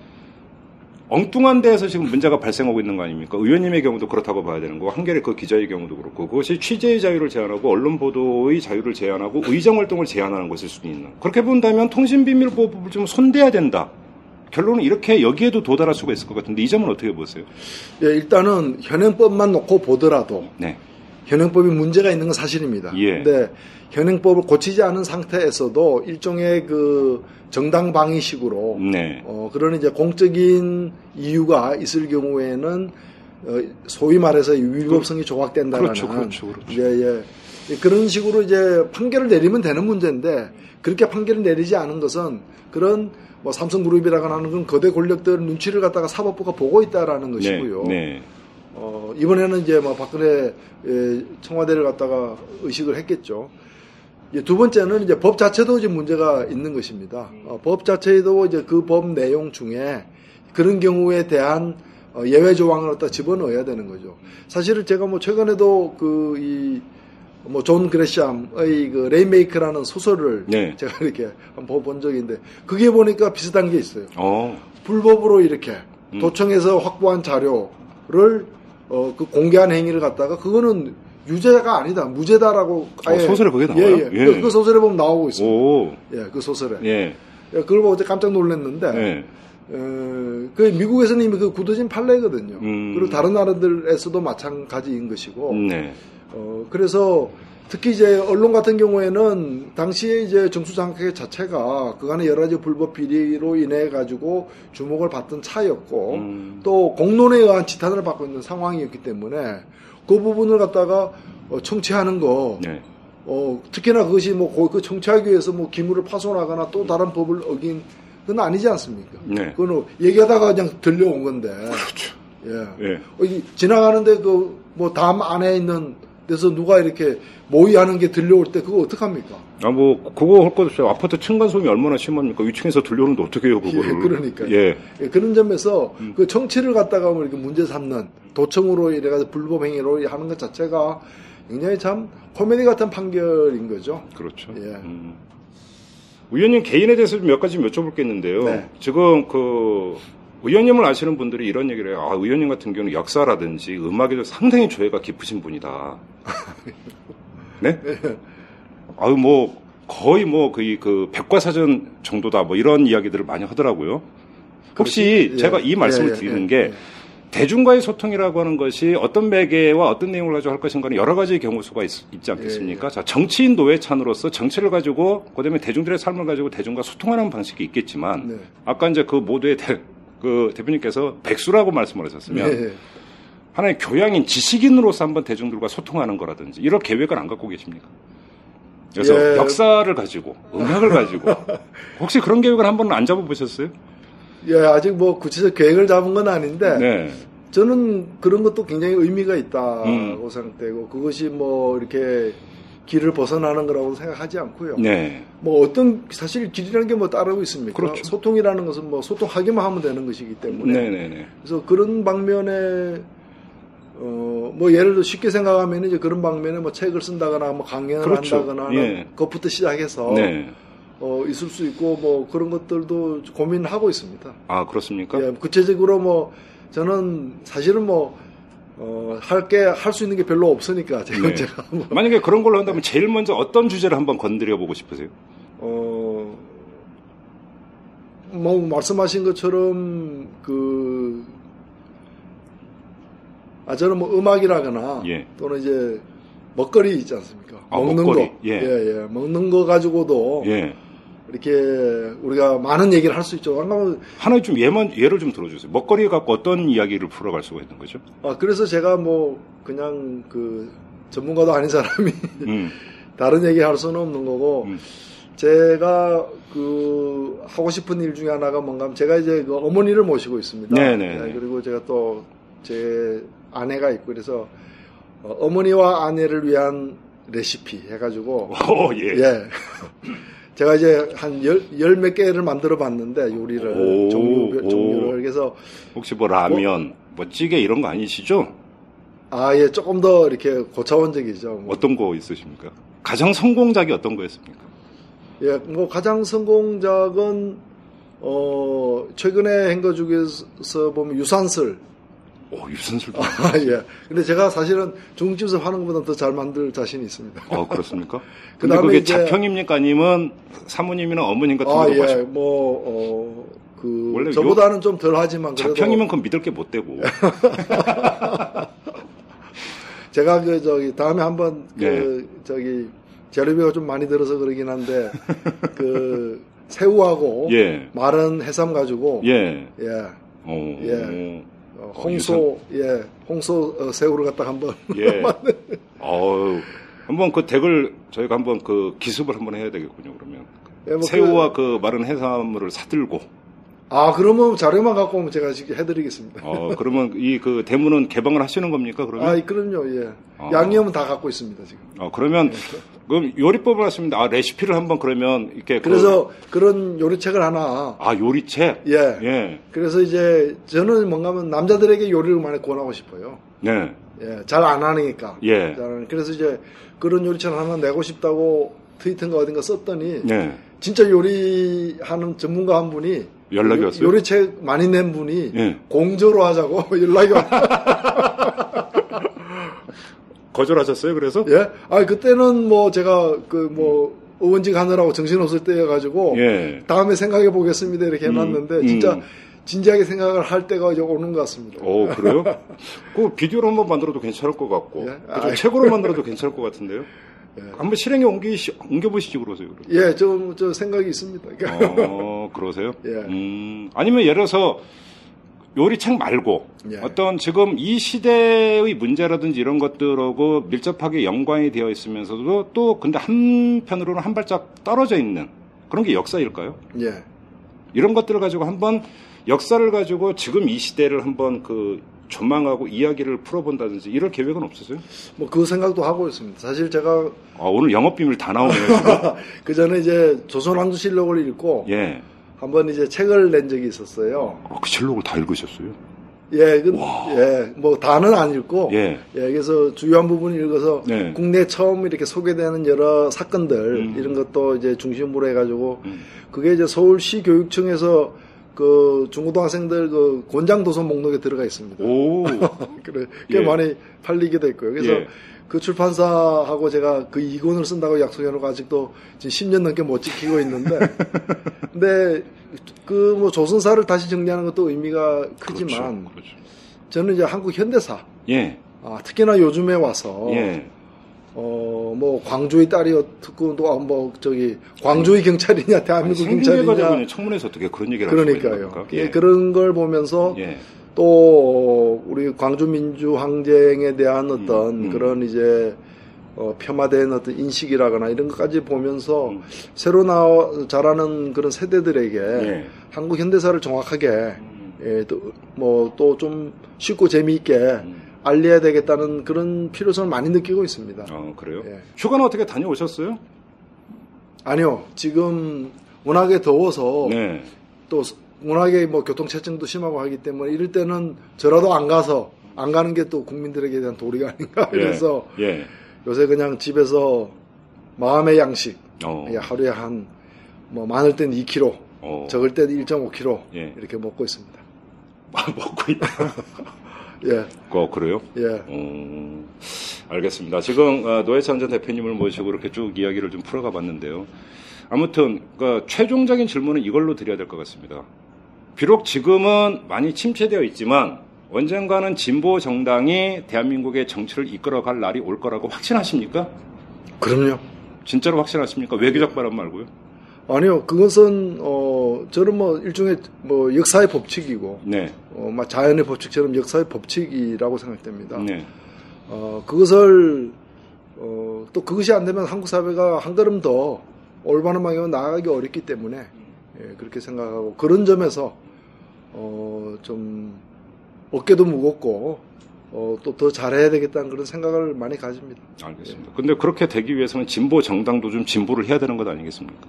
엉뚱한 데에서 지금 문제가 발생하고 있는 거 아닙니까? 의원님의 경우도 그렇다고 봐야 되는 거고 한겨레 그 기자의 경우도 그렇고 그것이 취재의 자유를 제한하고 언론 보도의 자유를 제한하고 의정 활동을 제한하는 것일 수도 있는 그렇게 본다면 통신비밀보호법을 좀 손대야 된다. 결론은 이렇게 여기에도 도달할 수가 있을 것 같은데 이 점은 어떻게 보세요? 예, 일단은 현행법만 놓고 보더라도 네. 현행법이 문제가 있는 건 사실입니다. 예. 근데 현행법을 고치지 않은 상태에서도 일종의 그 정당 방위식으로 네. 어, 그런 이제 공적인 이유가 있을 경우에는 어, 소위 말해서 위법성이 조각된다는 그렇죠, 그렇죠, 그렇죠. 예, 예. 그런 식으로 이제 판결을 내리면 되는 문제인데 그렇게 판결을 내리지 않은 것은 그런 뭐 삼성그룹이라고 하는 건 거대 권력들 눈치를 갖다가 사법부가 보고 있다라는 것이고요. 네. 네. 어, 이번에는 이제 뭐 박근혜 예, 청와대를 갖다가 의식을 했겠죠. 두 번째는 이제 법 자체도 이제 문제가 있는 것입니다. 어, 법 자체에도 이제 그 법 내용 중에 그런 경우에 대한 어, 예외 조항을 갖다 집어넣어야 되는 거죠. 사실은 제가 뭐 최근에도 그 이 뭐 존 그레샴의 그 Rainmaker라는 소설을 네. 제가 이렇게 한번 본 적이 있는데 그게 보니까 비슷한 게 있어요. 어. 불법으로 이렇게 음. 도청에서 확보한 자료를 어, 그 공개한 행위를 갖다가 그거는 유죄가 아니다 무죄다라고 어, 소설에 그게 나와요? 예, 예. 예. 그, 그 소설에 보면 나오고 있습니다. 오. 예, 그 소설에 예. 예, 그걸 보고 깜짝 놀랐는데 네. 어, 그 미국에서는 이미 그 굳어진 판례거든요. 음. 그리고 다른 나라들에서도 마찬가지인 것이고 네. 어, 그래서 특히 이제 언론 같은 경우에는 당시에 이제 정수장학회 자체가 그간의 여러 가지 불법 비리로 인해 가지고 주목을 받던 차였고 음. 또 공론에 의한 지탄을 받고 있는 상황이었기 때문에 그 부분을 갖다가 어, 청취하는 거 네. 어, 특히나 그것이 뭐 그 청취하기 위해서 뭐 기물을 파손하거나 또 다른 법을 어긴 그건 아니지 않습니까? 네. 그건 얘기하다가 그냥 들려온 건데. 그렇죠. 예. 예. 어, 이 지나가는데 그 뭐 담 안에 있는 데서 누가 이렇게 모의하는 게 들려올 때 그거 어떡합니까? 아, 뭐, 그거 할 것 없어요. 아파트 층간소음이 얼마나 심합니까? 위층에서 들려오는데 어떻게 해요, 그거를. 예, 그러니까요. 예. 예, 그런 점에서 음. 그 정치를 갖다가 뭐 이렇게 문제 삼는 도청으로 이래가지고 불법 행위로 하는 것 자체가 굉장히 참 코미디 같은 판결인 거죠. 그렇죠. 예. 음. 의원님 개인에 대해서 몇 가지 여쭤볼 게 있는데요. 네. 지금 그 의원님을 아시는 분들이 이런 얘기를 해요. 아, 의원님 같은 경우는 역사라든지 음악에도 상당히 조예가 깊으신 분이다. 네? 아유, 뭐, 거의 뭐, 그, 그, 백과사전 정도다. 뭐, 이런 이야기들을 많이 하더라고요. 혹시 그렇지. 예. 제가 이 말씀을 예, 예, 드리는 예, 게 예. 대중과의 소통이라고 하는 것이 어떤 매개와 어떤 내용을 가지고 할 것인가는 여러 가지 경우 수가 있, 지 않겠습니까? 예, 자, 정치인 노회찬으로서 정치를 가지고 그다음에 대중들의 삶을 가지고 대중과 소통하는 방식이 있겠지만 네. 아까 이제 그 모두의 대, 그 대표님께서 백수라고 말씀을 하셨으면 네. 하나의 교양인 지식인으로서 한번 대중들과 소통하는 거라든지 이런 계획을 안 갖고 계십니까? 그래서 예. 역사를 가지고 음악을 가지고 혹시 그런 계획을 한번 안 잡아보셨어요? 예, 아직 뭐 구체적 계획을 잡은 건 아닌데 네. 저는 그런 것도 굉장히 의미가 있다고 음. 생각되고 그것이 뭐 이렇게 길을 벗어나는 거라고 생각하지 않고요. 네. 뭐 어떤 사실 길이라는 게 뭐 따르고 있습니까? 그렇죠. 소통이라는 것은 뭐 소통하기만 하면 되는 것이기 때문에 네네네. 그래서 그런 방면에 어 뭐 예를 들어 쉽게 생각하면 이제 그런 방면에 뭐 책을 쓴다거나 뭐 강연을 그렇죠. 한다거나 예. 그것부터 시작해서 네. 어, 있을 수 있고 뭐 그런 것들도 고민하고 있습니다. 아 그렇습니까? 예, 구체적으로 뭐 저는 사실은 뭐 어, 할 게 할 수 있는 게 별로 없으니까 제가 네. 제가 뭐, 만약에 그런 걸로 한다면 제일 먼저 어떤 주제를 한번 건드려 보고 싶으세요? 어, 뭐 말씀하신 것처럼 그 아, 저는 뭐 음악이라거나 예. 또는 이제 먹거리 있지 않습니까? 아, 먹는 먹거리. 거. 예. 예, 먹는 거 가지고도 예. 이렇게 우리가 많은 얘기를 할 수 있죠. 방금 하나 좀 예만 예를 좀 들어주세요. 먹거리 갖고 어떤 이야기를 풀어갈 수가 있는 거죠? 아, 그래서 제가 뭐 그냥 그 전문가도 아닌 사람이 음. 다른 얘기 할 수는 없는 거고 음. 제가 그 하고 싶은 일 중에 하나가 뭔가 하면 제가 이제 그 어머니를 모시고 있습니다. 네네네. 예, 그리고 제가 또 제 아내가 있고 그래서 어, 어머니와 아내를 위한 레시피 해가지고 오, 예. 예. 제가 이제 한 열, 열몇 개를 만들어 봤는데, 요리를. 오, 종류, 오. 종류를. 그래서, 혹시 뭐 라면, 뭐 찌개 이런 거 아니시죠? 아, 예, 조금 더 이렇게 고차원적이죠. 뭐. 어떤 거 있으십니까? 가장 성공작이 어떤 거였습니까? 예, 뭐, 가장 성공작은, 어, 최근에 한 거 중에서 보면 유산슬. 오, 유산슬도. 아, 예. 근데 제가 사실은 중국집에서 하는 것보다 더 잘 만들 자신이 있습니다. 어, 그렇습니까? 근데 그게 이제- 자평입니까? 아니면 사모님이나 어머님 같은 아, 분도 예, 마시고. 뭐, 어, 그, 원래 저보다는 좀 덜 하지만 그래도. 자평이면 그건 믿을 게 못 되고. 제가 그 저기 다음에 한번 그 네. 저기 재료비가 좀 많이 들어서 그러긴 한데 그 새우하고 예. 마른 해삼 가지고 예. 예, 어. 예. 어, 홍소 예 홍소 어, 새우를 갖다 한번 예. 어우. 한번 그 덱을 저희가 한번 그 기습을 한번 해야 되겠군요, 그러면. 예, 뭐 새우와 그, 마른 해산물을 사들고. 아 그러면 자료만 갖고 오면 제가 지금 해드리겠습니다. 어, 그러면 이 그 대문은 개방을 하시는 겁니까, 그러면? 아 그럼요 예 아. 양념은 다 갖고 있습니다 지금. 어, 그러면, 그럼 요리법을 하십니다. 아, 레시피를 한번 그러면 이렇게. 그- 그래서 그 런 요리책을 하나 아, 요리책? 예. 예. 그래서 이제 저는 뭔가 하면 남자들에게 요리를 많이 권하고 싶어요. 네. 예, 잘 안 하니까. 예. 잘. 그래서 이제 그런 요리책 하나 내고 싶다고 트위터인가 어딘가 썼더니 네. 진짜 요리하는 전문가 한 분이 연락이 요- 왔어요? 요리책 많이 낸 분이 예. 공조로 하자고 연락이 왔다. 거절하셨어요, 그래서? 예? 아 그때는 뭐 제가 그뭐 의원직 하느라고 정신없을 때여가지고 예. 다음에 생각해 보겠습니다 이렇게 해놨는데 음, 진짜 음. 진지하게 생각을 할 때가 이제 오는 것 같습니다. 오, 그래요? 그 비디오로 한번 만들어도 괜찮을 것 같고. 예. 아이. 책으로 만들어도 괜찮을 것 같은데요? 예. 한번 실행에 옮기, 옮겨보시지 그러세요. 그럼. 예, 좀, 저 생각이 있습니다. 어, 그러세요? 예. 음, 아니면 예를 들어서 요리책 말고 예. 어떤 지금 이 시대의 문제라든지 이런 것들하고 밀접하게 연관이 되어 있으면서도 또 근데 한편으로는 한 발짝 떨어져 있는 그런 게 역사일까요? 예. 이런 것들을 가지고 한번 역사를 가지고 지금 이 시대를 한번 그 조망하고 이야기를 풀어본다든지 이럴 계획은 없으세요? 뭐 그 생각도 하고 있습니다. 사실 제가 아, 오늘 영업 비밀 다 나오네요. 그 전에 이제 조선왕조실록을 읽고 예. 한번 이제 책을 낸 적이 있었어요. 아, 그 실록을 다 읽으셨어요? 예, 그, 예, 뭐 다는 안 읽고, 예. 그래서 주요한 부분 읽어서 네. 국내 처음 이렇게 소개되는 여러 사건들 음. 이런 것도 이제 중심으로 해가지고 음. 그게 이제 서울시 교육청에서 그 중고등학생들 그 권장 도서 목록에 들어가 있습니다. 오. 그래, 꽤 예. 많이 팔리게 됐고요. 그래서 예. 그 출판사하고 제가 그 2권을 쓴다고 약속해놓고 아직도 지금 10년 넘게 못 지키고 있는데, 근데 그 뭐 조선사를 다시 정리하는 것도 의미가 크지만, 그렇죠. 그렇죠. 저는 이제 한국 현대사, 예. 아, 특히나 요즘에 와서, 예. 어, 뭐, 광주의 딸이었고, 또, 뭐, 저기, 광주의 경찰이냐, 아니, 대한민국 가지고 경찰이냐. 청문회에서 어떻게 그런 얘기를 그러니까요. 겁니까? 예, 그런 걸 보면서, 예. 또 우리 광주 민주 항쟁에 대한 어떤 음, 음. 그런 이제 어, 표,마된 어떤 인식이라거나 이런 것까지 보면서 음. 새로 나와 자라는 그런 세대들에게 예. 한국 현대사를 정확하게 음. 예, 뭐또 좀 쉽고 재미있게 음. 알려야 되겠다는 그런 필요성을 많이 느끼고 있습니다. 어, 그래요? 예. 휴가는 어떻게 다녀오셨어요? 아니요, 지금 워낙에 더워서 네. 또 워낙에 뭐 교통체증도 심하고 하기 때문에 이럴 때는 저라도 안 가서 안 가는 게 또 국민들에게 대한 도리가 아닌가 그래서 예. 요새 그냥 집에서 마음의 양식 어. 예, 하루에 한 뭐 많을 땐 2kg, 어. 적을 땐 1.5kg 예. 이렇게 먹고 있습니다. 아, 먹고 있다. 예, 어, 그래요? 예. 음, 알겠습니다. 지금 어, 노회찬 전 대표님을 모시고 이렇게 쭉 이야기를 좀 풀어가 봤는데요. 아무튼 그 최종적인 질문은 이걸로 드려야 될 것 같습니다. 비록 지금은 많이 침체되어 있지만 언젠가는 진보 정당이 대한민국의 정치를 이끌어갈 날이 올 거라고 확신하십니까? 그럼요. 진짜로 확신하십니까? 외교적 발언 말고요. 아니요, 그것은 어 저는 뭐 일종의 뭐 역사의 법칙이고 네, 어, 막 자연의 법칙처럼 역사의 법칙이라고 생각됩니다. 네, 어, 그것을 어, 또 그것이 안 되면 한국 사회가 한 걸음 더 올바른 방향으로 나아가기 어렵기 때문에 예, 그렇게 생각하고 그런 점에서 어, 좀 어깨도 무겁고 어, 또 더 잘해야 되겠다는 그런 생각을 많이 가집니다. 알겠습니다. 근데 그렇게 되기 위해서는 진보 정당도 좀 진보를 해야 되는 것 아니겠습니까?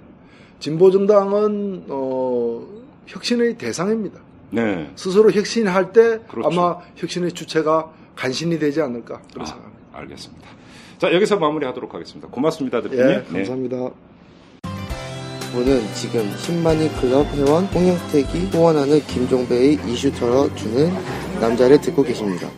진보 정당은 어, 혁신의 대상입니다. 네. 스스로 혁신할 때 그렇죠. 아마 혁신의 주체가 간신이 되지 않을까 그런 아, 생각합니다. 알겠습니다. 자, 여기서 마무리하도록 하겠습니다. 고맙습니다, 대표님. 예, 네. 감사합니다. 오는 지금 10만이 클럽 회원 홍영택이 후원하는 김종배의 이슈 털어주는 남자를 듣고 계십니다.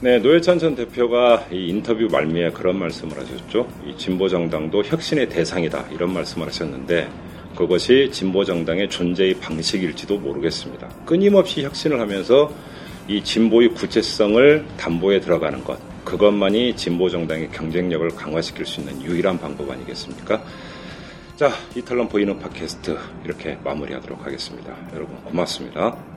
네, 노회찬 전 대표가 이 인터뷰 말미에 그런 말씀을 하셨죠. 이 진보 정당도 혁신의 대상이다 이런 말씀을 하셨는데 그것이 진보 정당의 존재의 방식일지도 모르겠습니다. 끊임없이 혁신을 하면서 이 진보의 구체성을 담보에 들어가는 것 그것만이 진보 정당의 경쟁력을 강화시킬 수 있는 유일한 방법 아니겠습니까? 자, 이탈람 보이는 팟캐스트 이렇게 마무리하도록 하겠습니다. 여러분 고맙습니다.